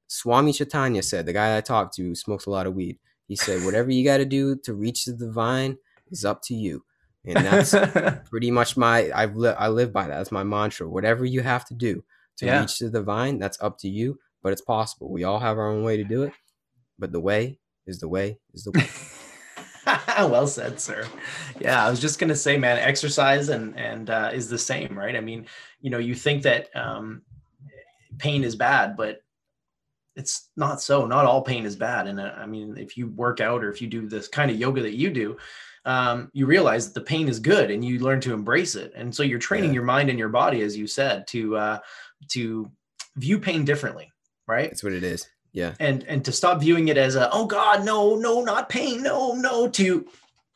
Swami Chaitanya said, the guy I talked to smokes a lot of weed. He said, whatever you got to do to reach the divine is up to you. And that's pretty much my, I, li- I live by that. That's my mantra. Whatever you have to do to yeah. reach the divine, that's up to you, but it's possible. We all have our own way to do it, but the way is the way is the way. well said, sir. Yeah, I was just gonna say, man, exercise and and uh, is the same, right? I mean, you know, you think that um, pain is bad, but it's not so. Not all pain is bad. And uh, I mean, if you work out or if you do this kind of yoga that you do, um, you realize that the pain is good and you learn to embrace it. And so you're training yeah. your mind and your body, as you said, to uh, to view pain differently, right? That's what it is. Yeah. And and to stop viewing it as a oh God, no, no, not pain, no, no, to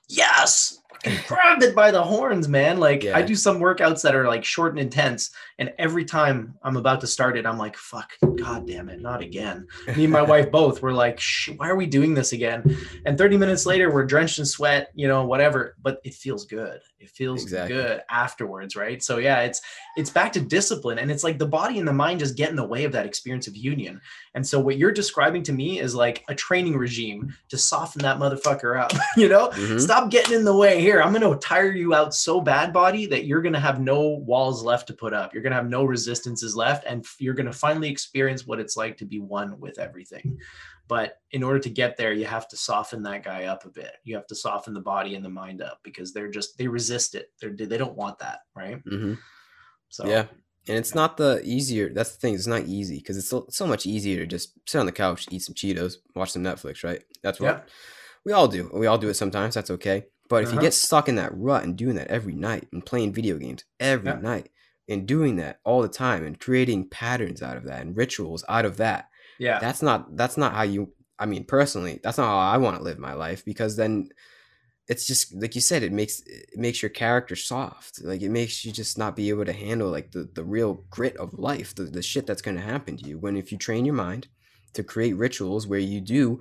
yes, grab it by the horns, man. Like yeah. I do some workouts that are like short and intense, and every time I'm about to start it, I'm like, "Fuck, god damn it, not again." Me and my wife both were like, "Why are we doing this again?" And 30 minutes later, we're drenched in sweat, you know, whatever. But it feels good. It feels exactly. good afterwards, right? So yeah, it's it's back to discipline, and it's like the body and the mind just get in the way of that experience of union. And so what you're describing to me is like a training regime to soften that motherfucker up. you know, mm-hmm. stop getting in the way here I'm going to tire you out so bad, body, that you're going to have no walls left to put up. You're going to have no resistances left. And you're going to finally experience what it's like to be one with everything. But in order to get there, you have to soften that guy up a bit. You have to soften the body and the mind up because they're just, they resist it. They're, they don't want that. Right. Mm-hmm. So, yeah. And it's not the easier. That's the thing. It's not easy because it's so, so, much easier to just sit on the couch, eat some Cheetos, watch some Netflix, right? That's what yeah. we all do. We all do it sometimes. That's okay. But if uh-huh. you get stuck in that rut and doing that every night and playing video games every yeah. night and doing that all the time and creating patterns out of that and rituals out of that, yeah, that's not that's not how you. I mean, personally, that's not how I want to live my life because then it's just like you said it makes it makes your character soft like it makes you just not be able to handle like the, the real grit of life the, the shit that's going to happen to you when if you train your mind to create rituals where you do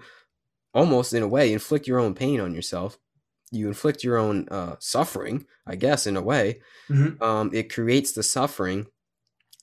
almost in a way inflict your own pain on yourself you inflict your own uh, suffering i guess in a way mm-hmm. um, it creates the suffering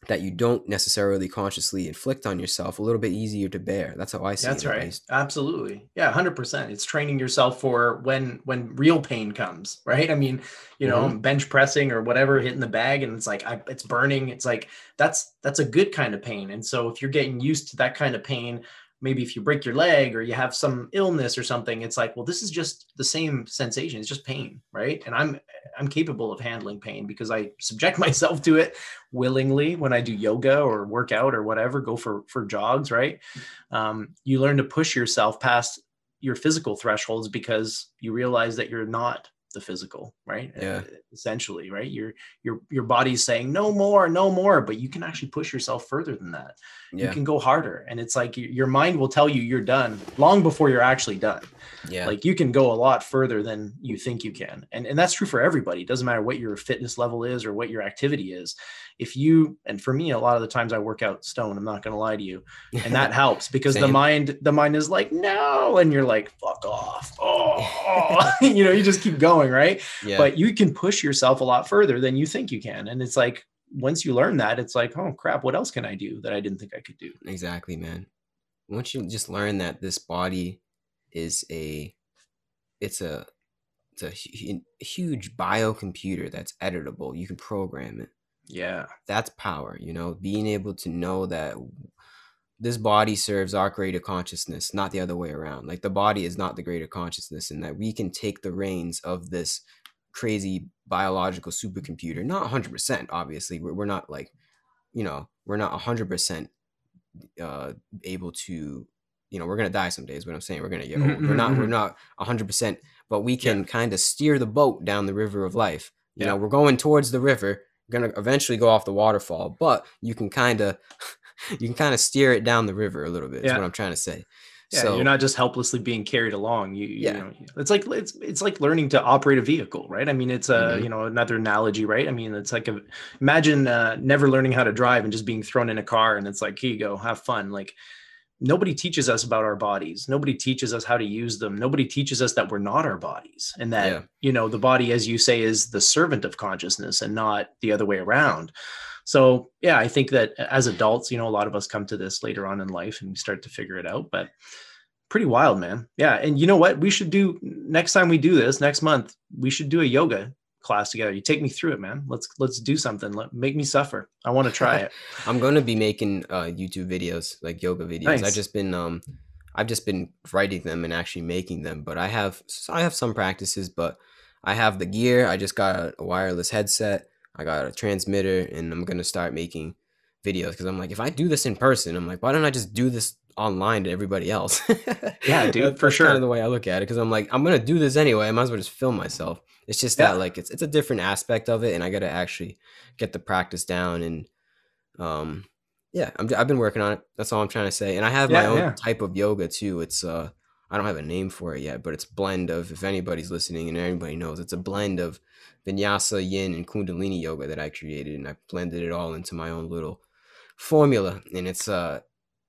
that you don't necessarily consciously inflict on yourself a little bit easier to bear. That's how i see that's it That's right. absolutely. Yeah 100% it's training yourself for when when real pain comes right? I mean you know mm-hmm. bench pressing or whatever hitting the bag and it's like I, it's burning. It's like that's that's a good kind of pain. And so if you're getting used to that kind of pain maybe if you break your leg or you have some illness or something it's like well this is just the same sensation it's just pain right? And i'm i'm capable of handling pain because i subject myself to it willingly when i do yoga or work out or whatever go for for jogs right? Um, you learn to push yourself past your physical thresholds because you realize that you're not the physical right? Yeah. Uh, essentially right? Your your your body's saying no more no more but you can actually push yourself further than that. Yeah. you can go harder and it's like your mind will tell you you're done long before you're actually done. Yeah. Like you can go a lot further than you think you can and and that's true for everybody. It doesn't matter what your fitness level is or what your activity is. If you and for me a lot of the times i work out stone i'm not going to lie to you and that helps because the mind the mind is like no and you're like fuck off. Oh. You know you just keep going right? Yeah. but you can push yourself a lot further than you think you can. And it's like once you learn that it's like oh crap what else can i do that i didn't think i could do? Exactly man. Once you just learn that this body is a it's a it's a huge biocomputer that's editable. You can program it. Yeah. That's power, you know, being able to know that this body serves our greater consciousness, not the other way around. Like the body is not the greater consciousness, and that we can take the reins of this crazy biological supercomputer. Not 100%, obviously. We're, we're not like, you know, we're not 100% uh, able to, you know, we're going to die someday, is what I'm saying. We're going to get old. we're not, we're not 100%, but we can yeah. kind of steer the boat down the river of life. You yeah. know, we're going towards the river gonna eventually go off the waterfall, but you can kind of you can kind of steer it down the river a little bit. Yeah. Is what I'm trying to say. Yeah, so, you're not just helplessly being carried along. You, yeah. you know, it's like it's it's like learning to operate a vehicle, right? I mean, it's a mm-hmm. you know another analogy, right? I mean, it's like a imagine uh, never learning how to drive and just being thrown in a car, and it's like, here you go, have fun. Like nobody teaches us about our bodies nobody teaches us how to use them nobody teaches us that we're not our bodies and that yeah. you know the body as you say is the servant of consciousness and not the other way around so yeah i think that as adults you know a lot of us come to this later on in life and we start to figure it out but pretty wild man yeah and you know what we should do next time we do this next month we should do a yoga class together. You take me through it, man. Let's let's do something. Let make me suffer. I want to try it. I'm gonna be making uh, YouTube videos, like yoga videos. Nice. I've just been um, I've just been writing them and actually making them. But I have I have some practices, but I have the gear. I just got a wireless headset. I got a transmitter, and I'm gonna start making videos because I'm like, if I do this in person, I'm like, why don't I just do this online to everybody else? yeah, dude, for sure. Kind of the way I look at it because I'm like, I'm gonna do this anyway. I might as well just film myself. It's just yeah. that like it's it's a different aspect of it, and I got to actually get the practice down. And um, yeah, i have been working on it. That's all I'm trying to say. And I have yeah, my own yeah. type of yoga too. It's uh, I don't have a name for it yet, but it's blend of. If anybody's listening and everybody knows, it's a blend of Vinyasa, Yin, and Kundalini yoga that I created, and I blended it all into my own little formula. And it's uh,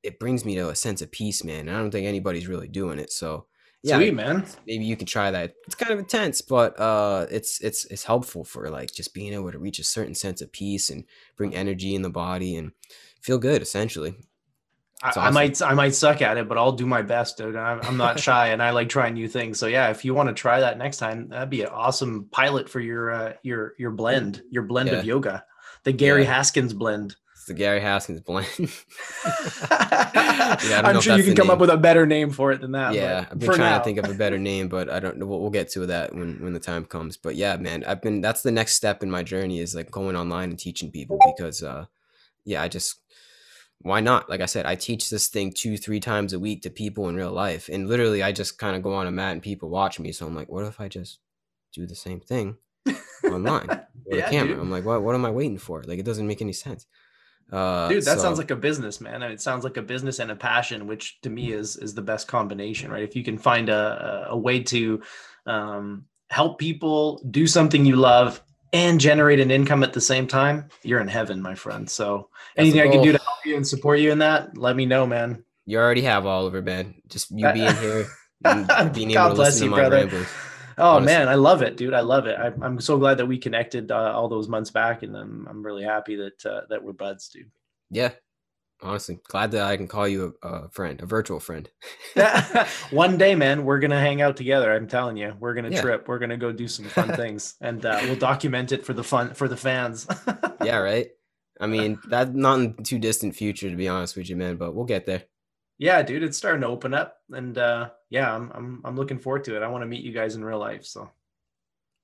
it brings me to a sense of peace, man. And I don't think anybody's really doing it. So yeah, Sweet, man. Maybe you can try that. It's kind of intense, but uh, it's it's it's helpful for like just being able to reach a certain sense of peace and bring energy in the body and feel good, essentially. I, I, might I might suck at it, but I'll do my best, dude. I'm, I'm not shy, and I like trying new things. So yeah, if you want to try that next time, that'd be an awesome pilot for your uh, your your blend, your blend yeah. of yoga, the Gary yeah. Haskins blend. It's the Gary Haskins blend. yeah, I'm sure you can come name. up with a better name for it than that. Yeah, I've been trying now. to think of a better name, but I don't know. We'll, we'll get to that when when the time comes. But yeah, man, I've been that's the next step in my journey is like going online and teaching people because uh yeah, I just why not? Like I said, I teach this thing two, three times a week to people in real life. And literally, I just kind of go on a mat and people watch me. So I'm like, what if I just do the same thing online with yeah, a camera? Dude. I'm like, what, what am I waiting for? Like, it doesn't make any sense. Uh, dude, that so, sounds like a business, man. it sounds like a business and a passion, which to me is is the best combination, right? If you can find a, a way to um, help people do something you love and generate an income at the same time, you're in heaven, my friend. So anything I can do to help you and support you in that, let me know, man. You already have Oliver, man. Just you being here and being able to listen you, brother. ramblings. Oh Honestly. man, I love it, dude. I love it. I, am so glad that we connected uh, all those months back, and I'm, I'm really happy that uh, that we're buds, dude. Yeah, honestly glad that i can call you a, a friend a virtual friend. One day man we're gonna hang out together i'm telling you. We're gonna yeah. trip. We're gonna go do some fun things and uh, we'll document it for the fun for the fans. Yeah right? I mean that's not in too distant future to be honest with you man but we'll get there. Yeah dude it's starting to open up and uh, yeah i'm i'm, I'm looking forward to it. I want to meet you guys in real life so.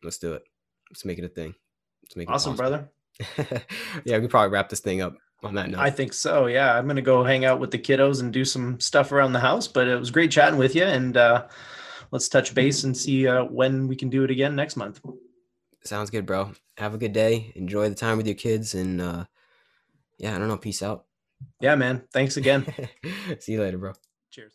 Let's do it. Let's make it a thing. Let's make it awesome brother. Yeah we can probably wrap this thing up on that note. I think so. Yeah, I'm gonna go hang out with the kiddos and do some stuff around the house. But it was great chatting with you, and uh, let's touch base and see uh, when we can do it again next month. Sounds good, bro. Have a good day. Enjoy the time with your kids, and uh, yeah, I don't know. Peace out. Yeah, man. Thanks again. see you later, bro. Cheers.